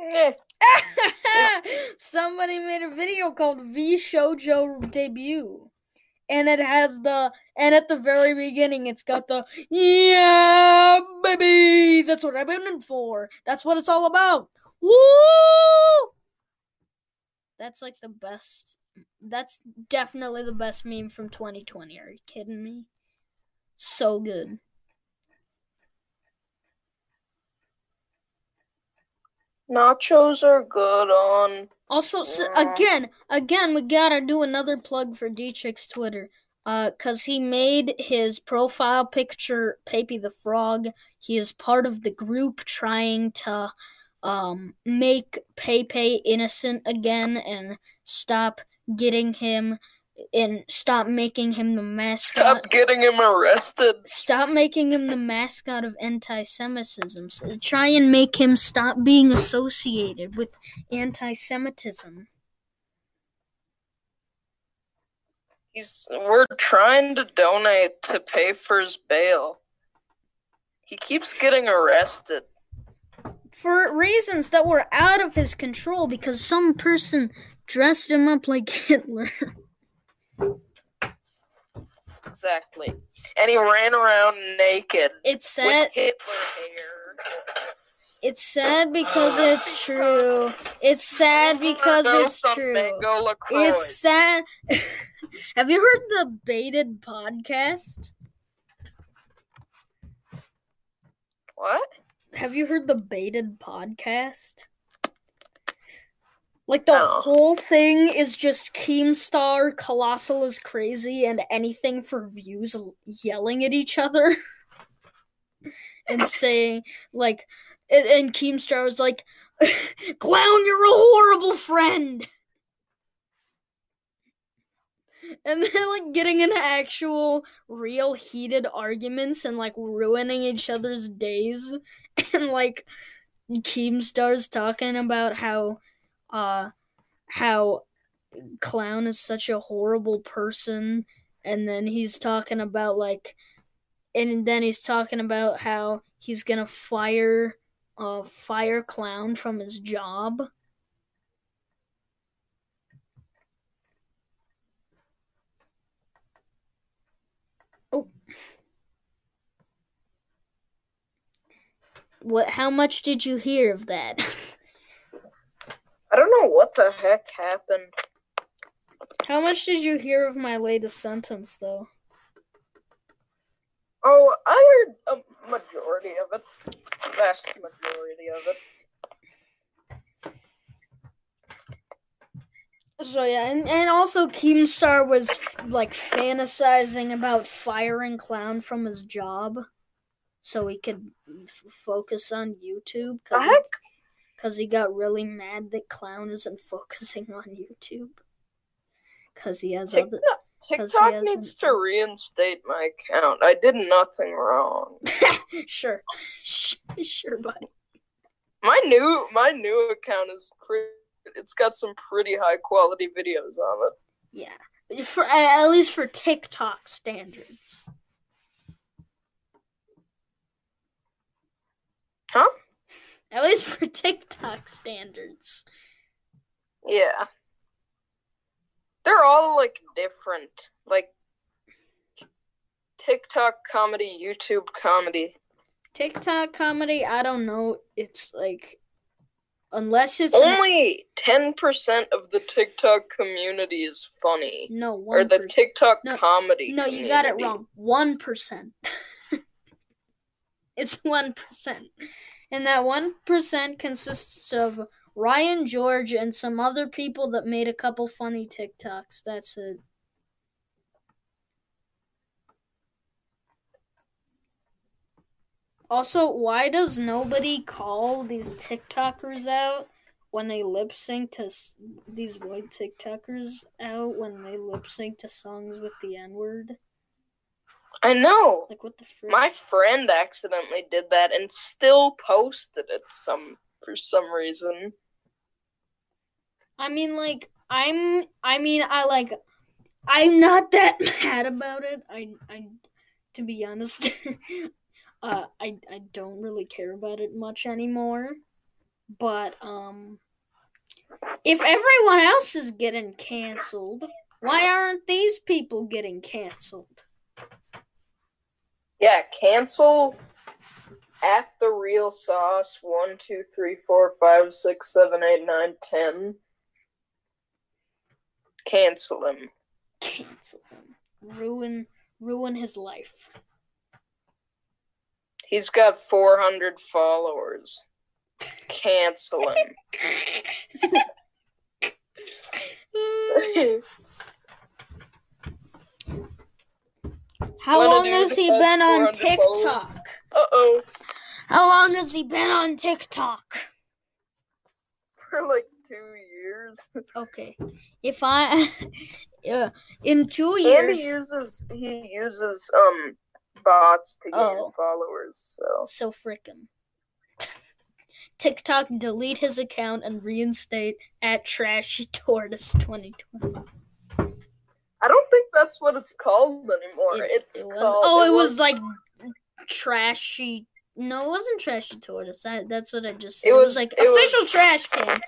Somebody made a video called V Shoujo Debut. And it has the and at the very beginning it's got the Yeah baby That's what I've been in for. That's what it's all about. Woo That's like the best that's definitely the best meme from 2020. Are you kidding me? So good. Nachos are good on. Also, s Yeah. again, again, we gotta do another plug for Dietrich's Twitter. Uh, cause he made his profile picture Pepe the Frog. He is part of the group trying to, um, make Pepe innocent again and stop getting him and stop making him the mascot. Stop getting him arrested. Stop making him the mascot of anti-Semitism. Try and make him stop being associated with anti-Semitism. He's. We're trying to donate to pay for his bail. He keeps getting arrested. For reasons that were out of his control because some person dressed him up like Hitler. Exactly. And he ran around naked It's sad. with Hitler hair. It's sad because it's true. It's sad because it's true. It's sad. Have you heard the Baited podcast? What? Have you heard the Baited podcast? Like the No. whole thing is just Keemstar, Colossal is crazy, and anything for views yelling at each other and saying like, and, and Keemstar was like, "Clown, you're a horrible friend." And then like getting into actual real heated arguments and like ruining each other's days and like Keemstar's talking about how uh how clown is such a horrible person and then he's talking about like and then he's talking about how he's gonna fire uh fire clown from his job. Oh. What how much did you hear of that I don't know what the heck happened. How much did you hear of my latest sentence, though? Oh, I heard a majority of it. Vast majority of it. So yeah, and, and also Keemstar was like fantasizing about firing Clown from his job, so he could f- focus on YouTube. The Cause he, heck? Cause he got really mad that Clown isn't focusing on YouTube. Cause he has other. TikTok, 'cause he TikTok hasn't- needs to reinstate my account. I did nothing wrong. sure, sure, buddy. My new my new account is pretty It's got some pretty high quality videos on it. Yeah, for at least for TikTok standards. Huh? At least for TikTok standards. Yeah. They're all like different. Like TikTok comedy, YouTube comedy. TikTok comedy, I don't know. It's like unless it's Only 10% of the TikTok community is funny. no 1%. Or the TikTok No, comedy. No, you got it wrong. One percent. it's one percent, and that one percent consists of Ryan George and some other people that made a couple funny TikToks. That's it. Also, why does nobody call these TikTokers out when they lip sync to s- these white TikTokers out when they lip sync to songs with the N word? I know. Like what the frick? My friend accidentally did that and still posted it some for some reason. I mean, like I'm. I mean, I like. I'm not that mad about it. I. I. To be honest, uh, I. I don't really care about it much anymore. But um, if everyone else is getting canceled, why aren't these people getting canceled? Yeah, cancel at the real sauce one, two, three, four, five, six, seven, eight, nine, ten. Cancel him. Cancel him. Ruin. Ruin his life. He's got four hundred followers. Cancel him. How long has he been on TikTok? uh oh. How long has he been on TikTok? For like two years. Okay. If I uh, in two And years he uses he uses um bots to gain Oh. followers, so so frick him. TikTok delete his account and reinstate at trashy tortoise 2020. I don't think that's what it's called anymore. It- it's it was- called oh, it was like trashy. No, it wasn't trashy tortoise. I, that's what I just said. It It was, was- like it was- official trash can.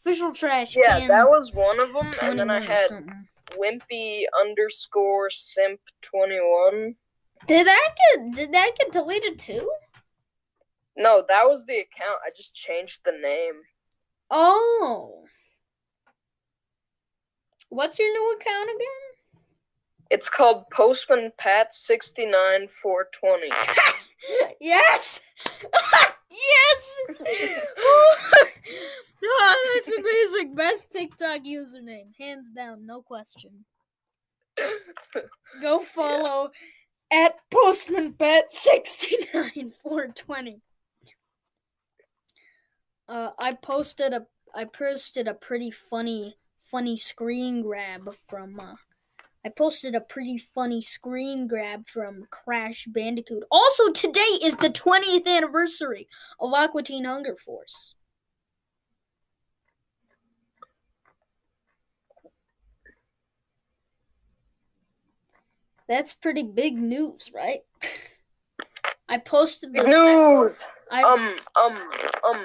Official trash Yeah, can. Yeah, that was one of them, and then I had something. Wimpy underscore simp twenty one. Did that get did that get deleted too? No, that was the account. I just changed the name. Oh. What's your new account again? It's called Postman Pat sixty nine four twenty. yes! yes! oh, that's amazing. Best TikTok username. Hands down, no question. Go follow at postmanpat69420. Uh, I posted a I posted a pretty funny funny screen grab from uh, I posted a pretty funny screen grab from Crash Bandicoot. Also, today is the 20th anniversary of Aqua Teen Hunger Force. That's pretty big news, right? I posted the News. I, Um um um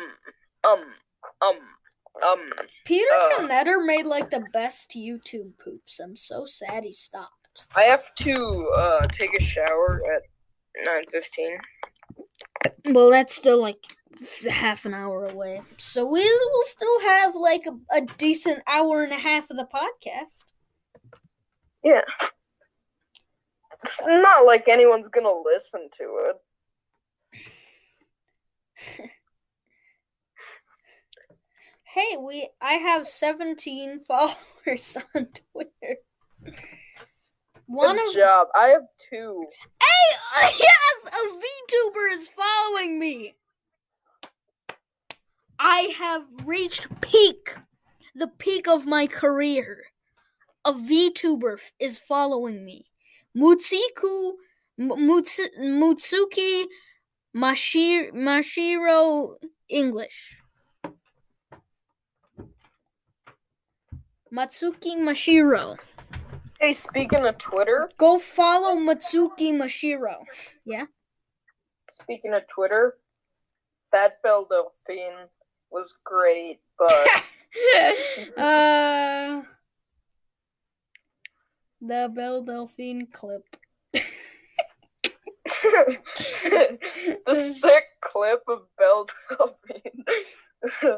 um um um. Peter uh, Canetter made like the best YouTube poops. I'm so sad he stopped. I have to uh take a shower at nine fifteen. Well, that's still like half an hour away. So we will still have like a, a decent hour and a half of the podcast. Yeah. It's not like anyone's gonna listen to it. Hey, we I have 17 followers on Twitter. One Good of job. I have two. Hey, yes, a VTuber is following me. I have reached peak, the peak of my career. A VTuber is following me. Mutsiku, M- Mutsu, Mutsuki Mashir, Mashiro English. Matsuki Mashiro. Hey, speaking of Twitter, Go follow Matsuki Mashiro. Yeah. Speaking of Twitter, that Belle Delphine was great, but uh, the Belle Delphine clip. the sick clip of Belle Delphine.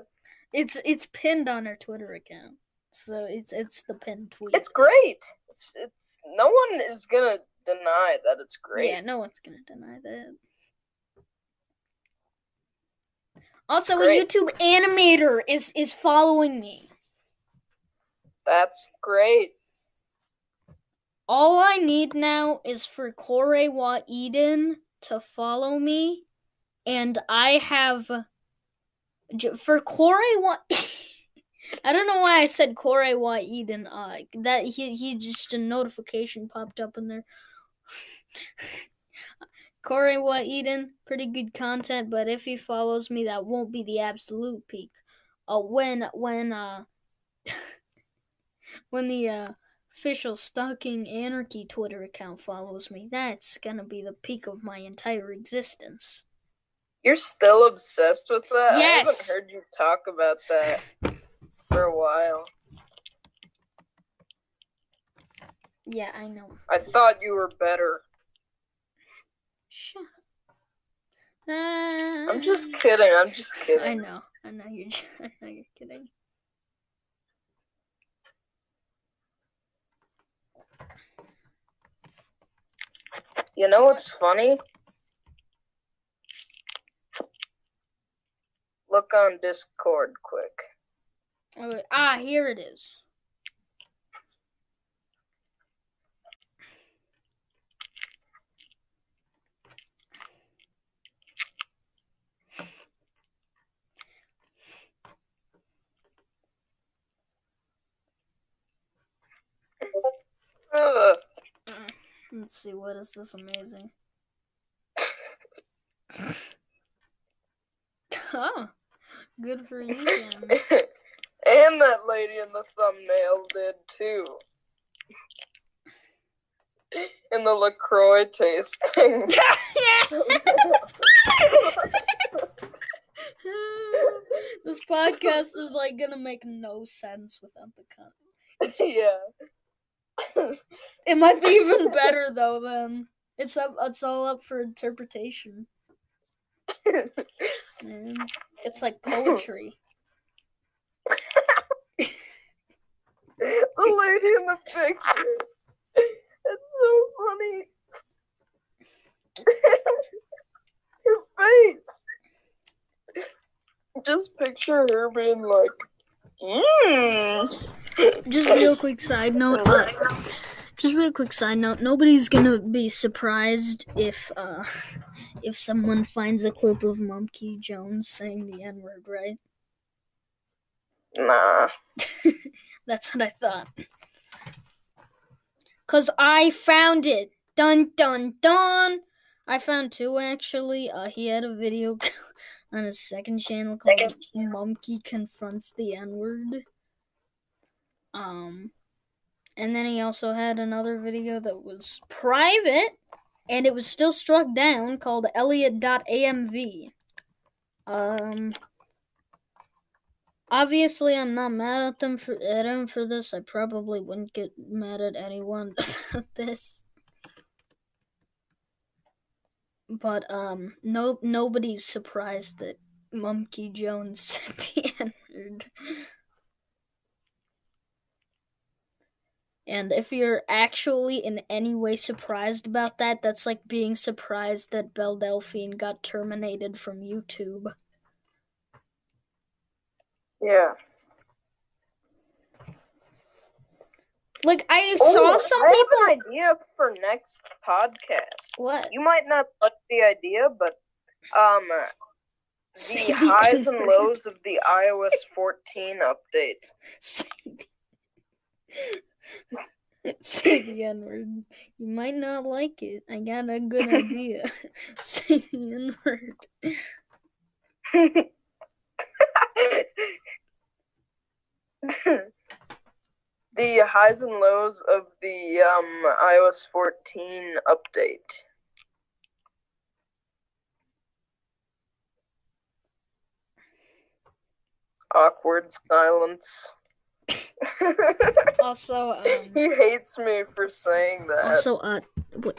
It's it's pinned on her Twitter account, so it's it's the pinned tweet. it's great. It's it's no one is gonna deny that it's great. Yeah, no one's gonna deny that. Also, Great. a YouTube animator is is following me. That's great. All I need now is for Korewa Eden to follow me, and I have for Korewa. I don't know why I said Korewa Eden. Uh, that he he just a notification popped up in there. Korewa Eden, pretty good content, but if he follows me, that won't be the absolute peak. Uh, when when uh when the uh official stalking anarchy Twitter account follows me, that's gonna be the peak of my entire existence. You're still obsessed with that? Yes. I haven't heard you talk about that for a while. Yeah, I know. I thought you were better. Shut up. I'm just kidding. I'm just kidding. I know. I know you're. I know you're kidding. You know what's funny? Look on Discord quick. Oh, ah, here it is. Let's see. What is this amazing? oh, good for you. Then. and that lady in the thumbnail did too. In the LaCroix tasting. this podcast is like gonna make no sense without the content. yeah. It might be even better though. Then it's up. It's all up for interpretation. Mm. It's like poetry. the lady in the picture. It's so funny. Her face. Just picture her being like, mmm. Just real quick side note. Uh, just real quick side note. Nobody's gonna be surprised if uh if someone finds a clip of Monkey Jones saying the N word, right? Nah. That's what I thought. Cause I found it. Dun dun dun. I found two actually. Uh, he had a video on his second channel called "Monkey Confronts the N Word. Um, and then he also had another video that was private, and it was still struck down called Elliot.amv. Um, obviously, I'm not mad at them for at him for this. I probably wouldn't get mad at anyone at this. But um, no, nobody's surprised that Monkey Jones said the N word. And if you're actually in any way surprised about that, that's like being surprised that Belle Delphine got terminated from YouTube. Yeah. Like I Oh, saw some I people. have an idea for next podcast. What? You might not like the idea, but um, the the highs and lows of the iOS 14 update. Say the- Say the N word. You might not like it. I got a good idea. Say the N word. the highs and lows of the um, iOS 14 update. Awkward silence. Also, um, he hates me for saying that. also, uh,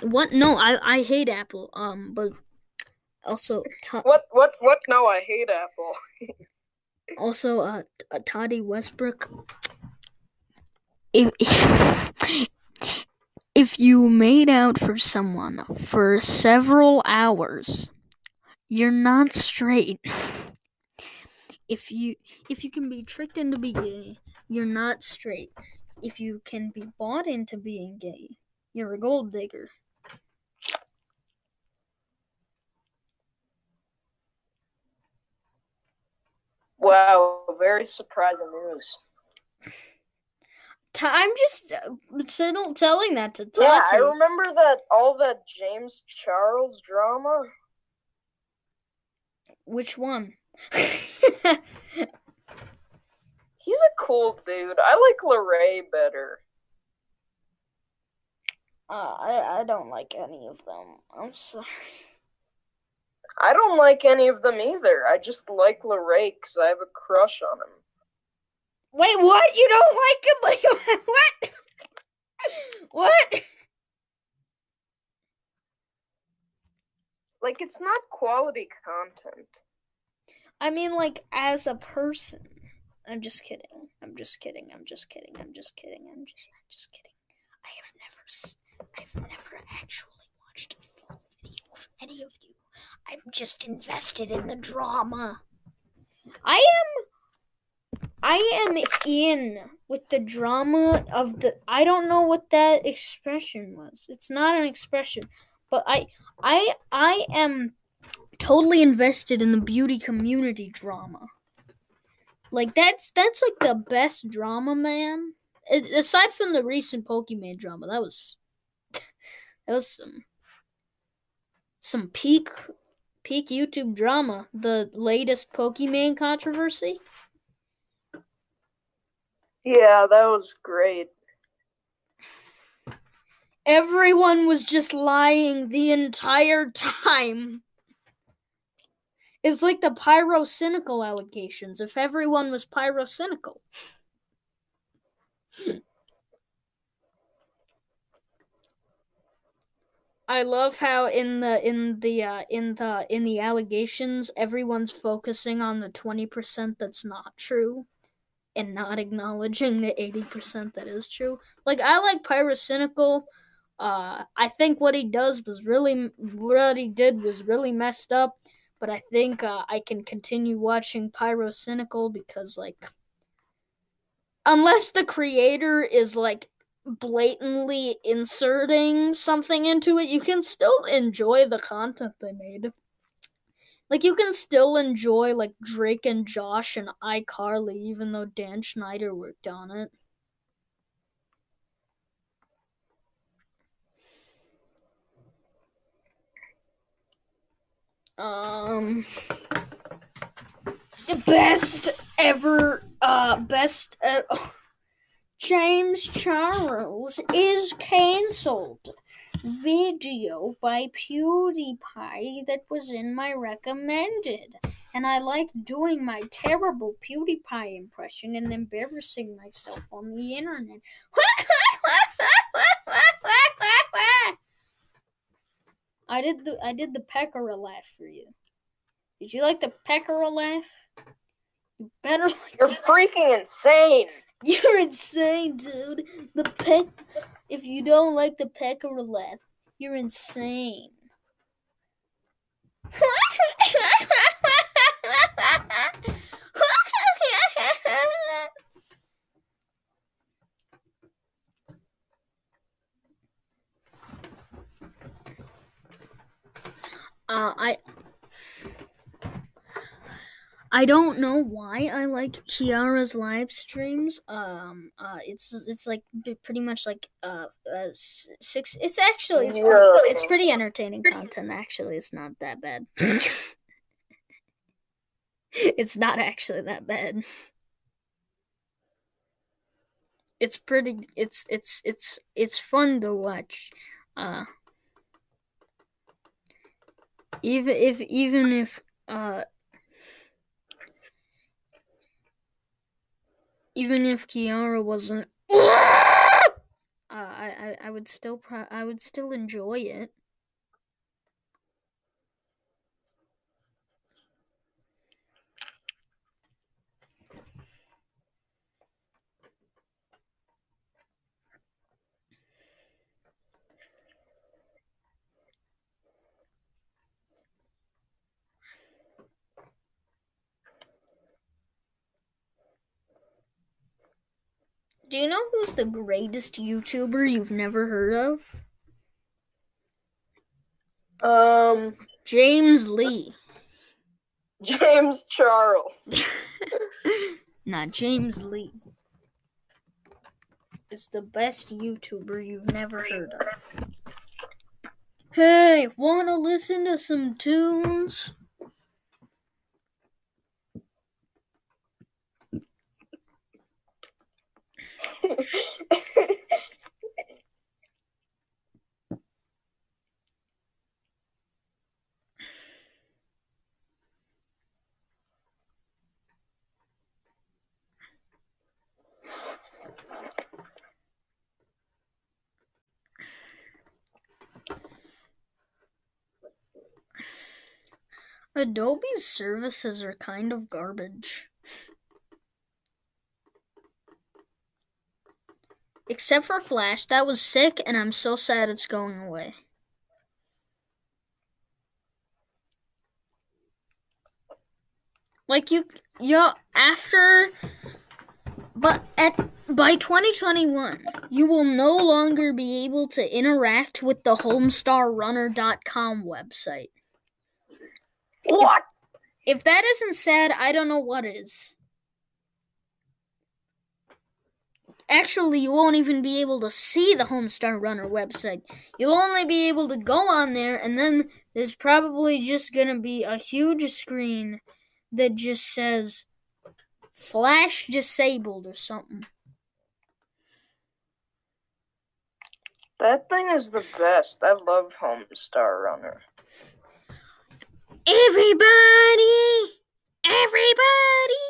what? No, I I hate Apple. Um, but also, Ta- what? What? What? No, I hate Apple. also, uh, uh, Tati Westbrook. If if you made out for someone for several hours, you're not straight. If you if you can be tricked into being gay, you're not straight. If you can be bought into being gay, you're a gold digger. Wow, very surprising news. I'm just uh, telling that to Tati. Yeah, I remember that all that James Charles drama. Which one? He's a cool dude. I like Lorray better. Uh, I I don't like any of them. I'm sorry. I don't like any of them either. I just like Lorray because I have a crush on him. Wait, what? You don't like him? Like, what? what? Like, it's not quality content. I mean, like as a person. I'm just kidding. I'm just kidding. I'm just kidding. I'm just kidding. I'm just I'm just kidding. I have never I've never actually watched a full video of any of you. I'm just invested in the drama. I am I am in with the drama of the I don't know what that expression was. It's not an expression, but I I I am totally invested in the beauty community drama. Like that's that's like the best drama, man. A- aside from the recent Pokemon drama, that was that was some some peak peak YouTube drama. The latest Pokemon controversy. Yeah, that was great. Everyone was just lying the entire time. It's like the pyrocynical allegations. If everyone was pyrocynical. I love how in the in the uh, in the in the allegations everyone's focusing on the 20% that's not true and not acknowledging the 80% that is true. Like I like pyrocynical uh, I think what he does was really, what he did was really messed up. But I think uh, I can continue watching Pyrocynical because, like, unless the creator is like blatantly inserting something into it, you can still enjoy the content they made. Like, you can still enjoy like Drake and Josh and iCarly, even though Dan Schneider worked on it. Um, the best ever, uh, best, uh, James Charles is cancelled. Video by PewDiePie that was in my recommended. And I like doing my terrible PewDiePie impression and embarrassing myself on the internet. I did the I did the Pekora laugh for you. Did you like the Pekora laugh? You better like You're freaking insane. You're insane, dude. The peck if you don't like the Pekora laugh, you're insane. Uh, I I don't know why I like Kiara's live streams. Um, uh, it's it's like pretty much like uh, uh six. It's actually it's pretty, Yeah. it's pretty entertaining content. Actually, it's not that bad. it's not actually that bad. it's pretty it's it's it's it's fun to watch. Uh even if even if uh even if Kiara wasn't uh, I, I I would still pro- I would still enjoy it. Do you know who's the greatest YouTuber you've never heard of? Um, James Lee. James Charles. Not James Lee. It's the best YouTuber you've never heard of. Hey, wanna listen to some tunes? Adobe's services are kind of garbage. Except for Flash, that was sick, and I'm so sad it's going away. Like you, you after, but at by 2021, you will no longer be able to interact with the HomestarRunner.com website. what? If that isn't sad, I don't know what is. Actually, you won't even be able to see the Homestar Runner website. You'll only be able to go on there, and then there's probably just gonna be a huge screen that just says Flash disabled or something. That thing is the best. I love Homestar Runner. Everybody, everybody,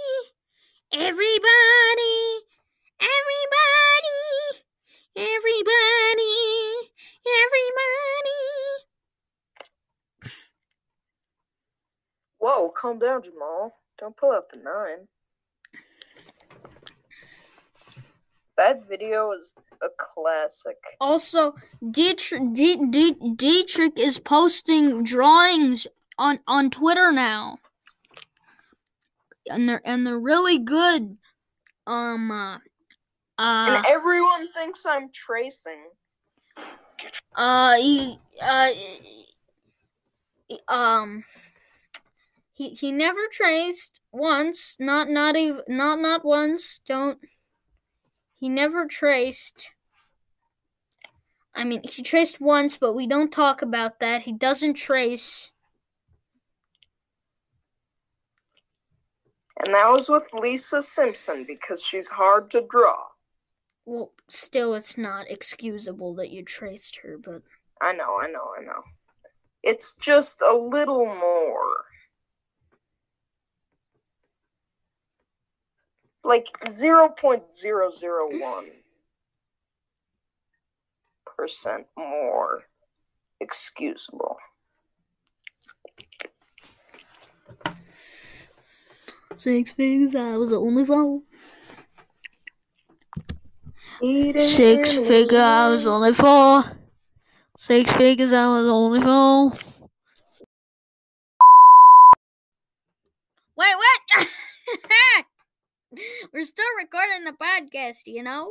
everybody, everybody, everybody, everybody. Whoa, calm down, Jamal. Don't pull out the nine. That video is a classic. Also, Dietrich, D- D- Dietrich is posting drawings on on Twitter now, and they're and they're really good. Um, uh, uh, and everyone thinks I'm tracing. uh, he, uh, he- um, he he never traced once. Not not even not not once. Don't. He never traced. I mean, he traced once, but we don't talk about that. He doesn't trace. And that was with Lisa Simpson because she's hard to draw. Well, still, it's not excusable that you traced her, but I know, I know, I know. It's just a little more. Like 0.001 percent more excusable. six figures. I was the only four. Eating Six and figure. I was only four. Six figures. I was only four. Wait, what? We're still recording the podcast, you know.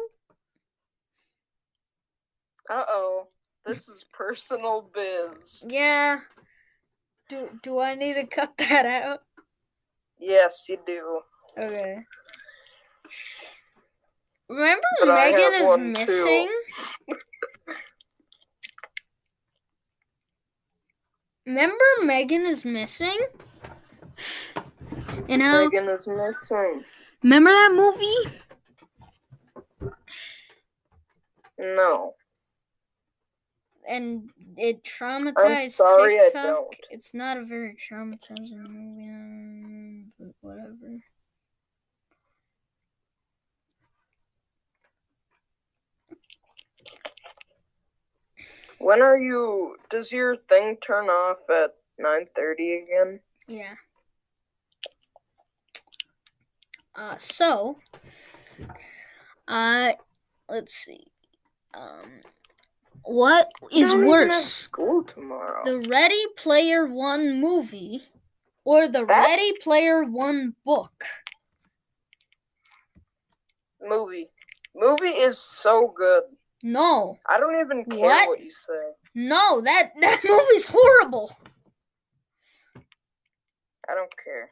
Uh oh. This is personal biz. Yeah. Do do I need to cut that out? Yes, you do. Okay. Remember But Megan is missing? Remember Megan is missing? And how Megan is missing. remember that movie? No. and it traumatized sorry, I TikTok. don't. It's not a very traumatizing movie, um, but whatever. When are you? Does your thing turn off at nine thirty again? Yeah. Uh, so, uh, let's see. Um, what is I don't even have worse, school tomorrow. the Ready Player One movie or the Ready Player One book? Movie. Movie is so good. No, I don't even care What? what you say. no, that that movie's horrible. I don't care.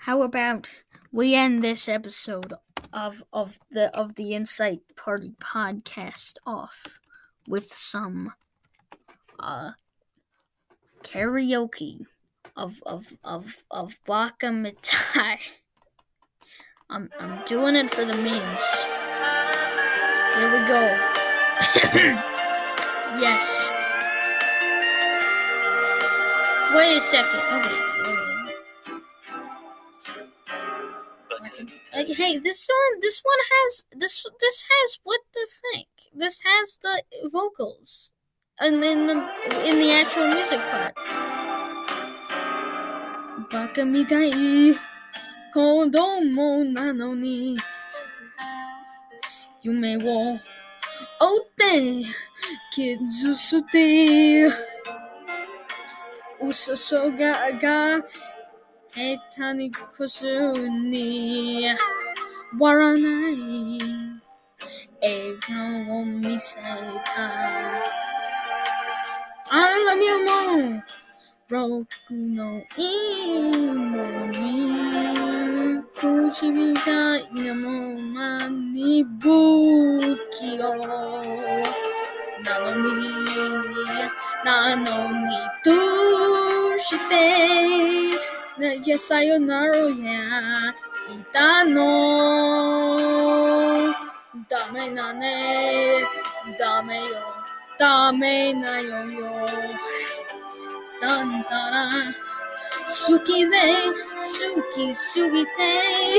How about we end this episode of of the of the Insight Party podcast off with some uh karaoke of of of of Baka Mitai. I'm I'm doing it for the memes. Here we go. yes. Wait a second. Okay. okay. Like, hey, this song, this one has this. This has what the frick? This has the vocals, and in the in the actual music part. Baka mitai kodomo nano ni yume wo ote kizusute usoso ga ga 下手にこすに割らない笑顔を見せた I love you more 僕の芋に 口みたいなもまに不器用なのになのにどうしてねいやさよならやいたのダメだねダメよダメなよよだんだら suki day, suki suki day.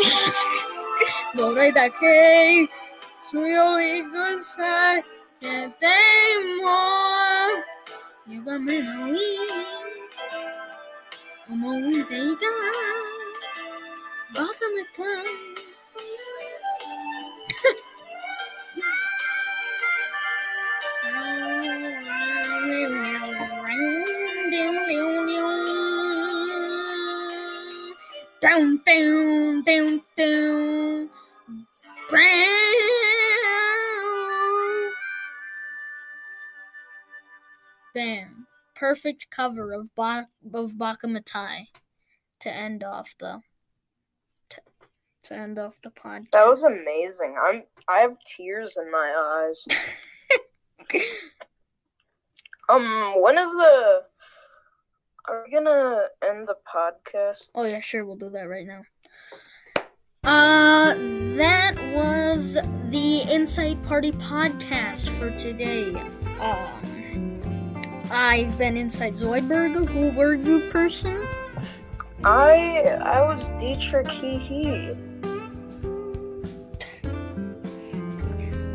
No way that day, suyo good side, day more. You got me no I'm only day guy. Welcome to down, down, down, down. Brown. Bam. Perfect cover of ba- of Baka Mitai to end off the to, to end off the podcast. That was amazing. I'm. I have tears in my eyes. Um, when is the? Are we gonna end the podcast? Oh yeah, sure, we'll do that right now. Uh, that was the Insight Party podcast for today. Um, I've been Inside Zoidberg. Who were you, person? I I was Dietrich Hee Hee.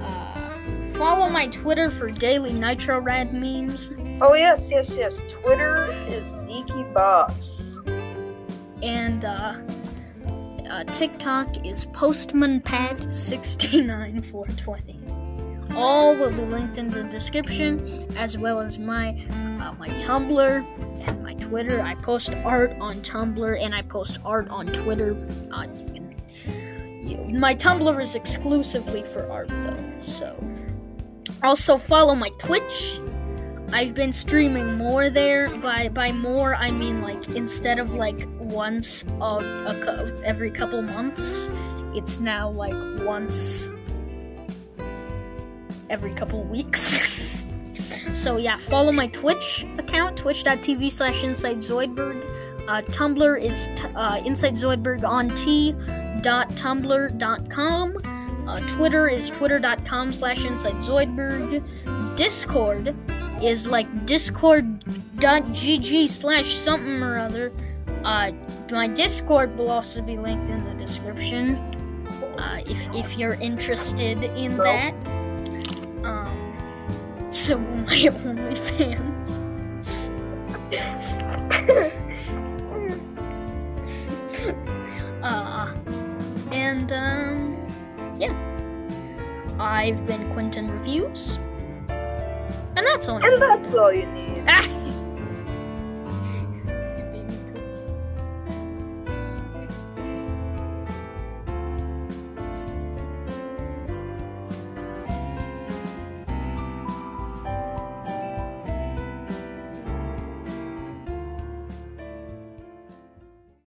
Uh, follow my Twitter for daily Nitro Rad memes. Oh yes, yes, yes. Twitter is Boss. and uh, uh, TikTok is Postman Pat sixty nine four twenty. All will be linked in the description, as well as my uh, my Tumblr and my Twitter. I post art on Tumblr and I post art on Twitter. Uh, you can, you, my Tumblr is exclusively for art, though. So, also follow my Twitch. I've been streaming more there. By by more, I mean like instead of like once a, a every couple months, it's now like once every couple weeks. so yeah, follow my Twitch account, twitch.tv slash Inside Zoidberg. Uh, Tumblr is t- uh, Inside Zoidberg on T. zoidberg.tumblr.com. Uh, Twitter is twitter.com slash insidezoidberg. Discord is like discord.gg slash something or other. Uh, my Discord will also be linked in the description uh, if, if you're interested in that. Um, so my OnlyFans. uh, and um, yeah, I've been Quentin Reviews, and that's all. And that's all you need.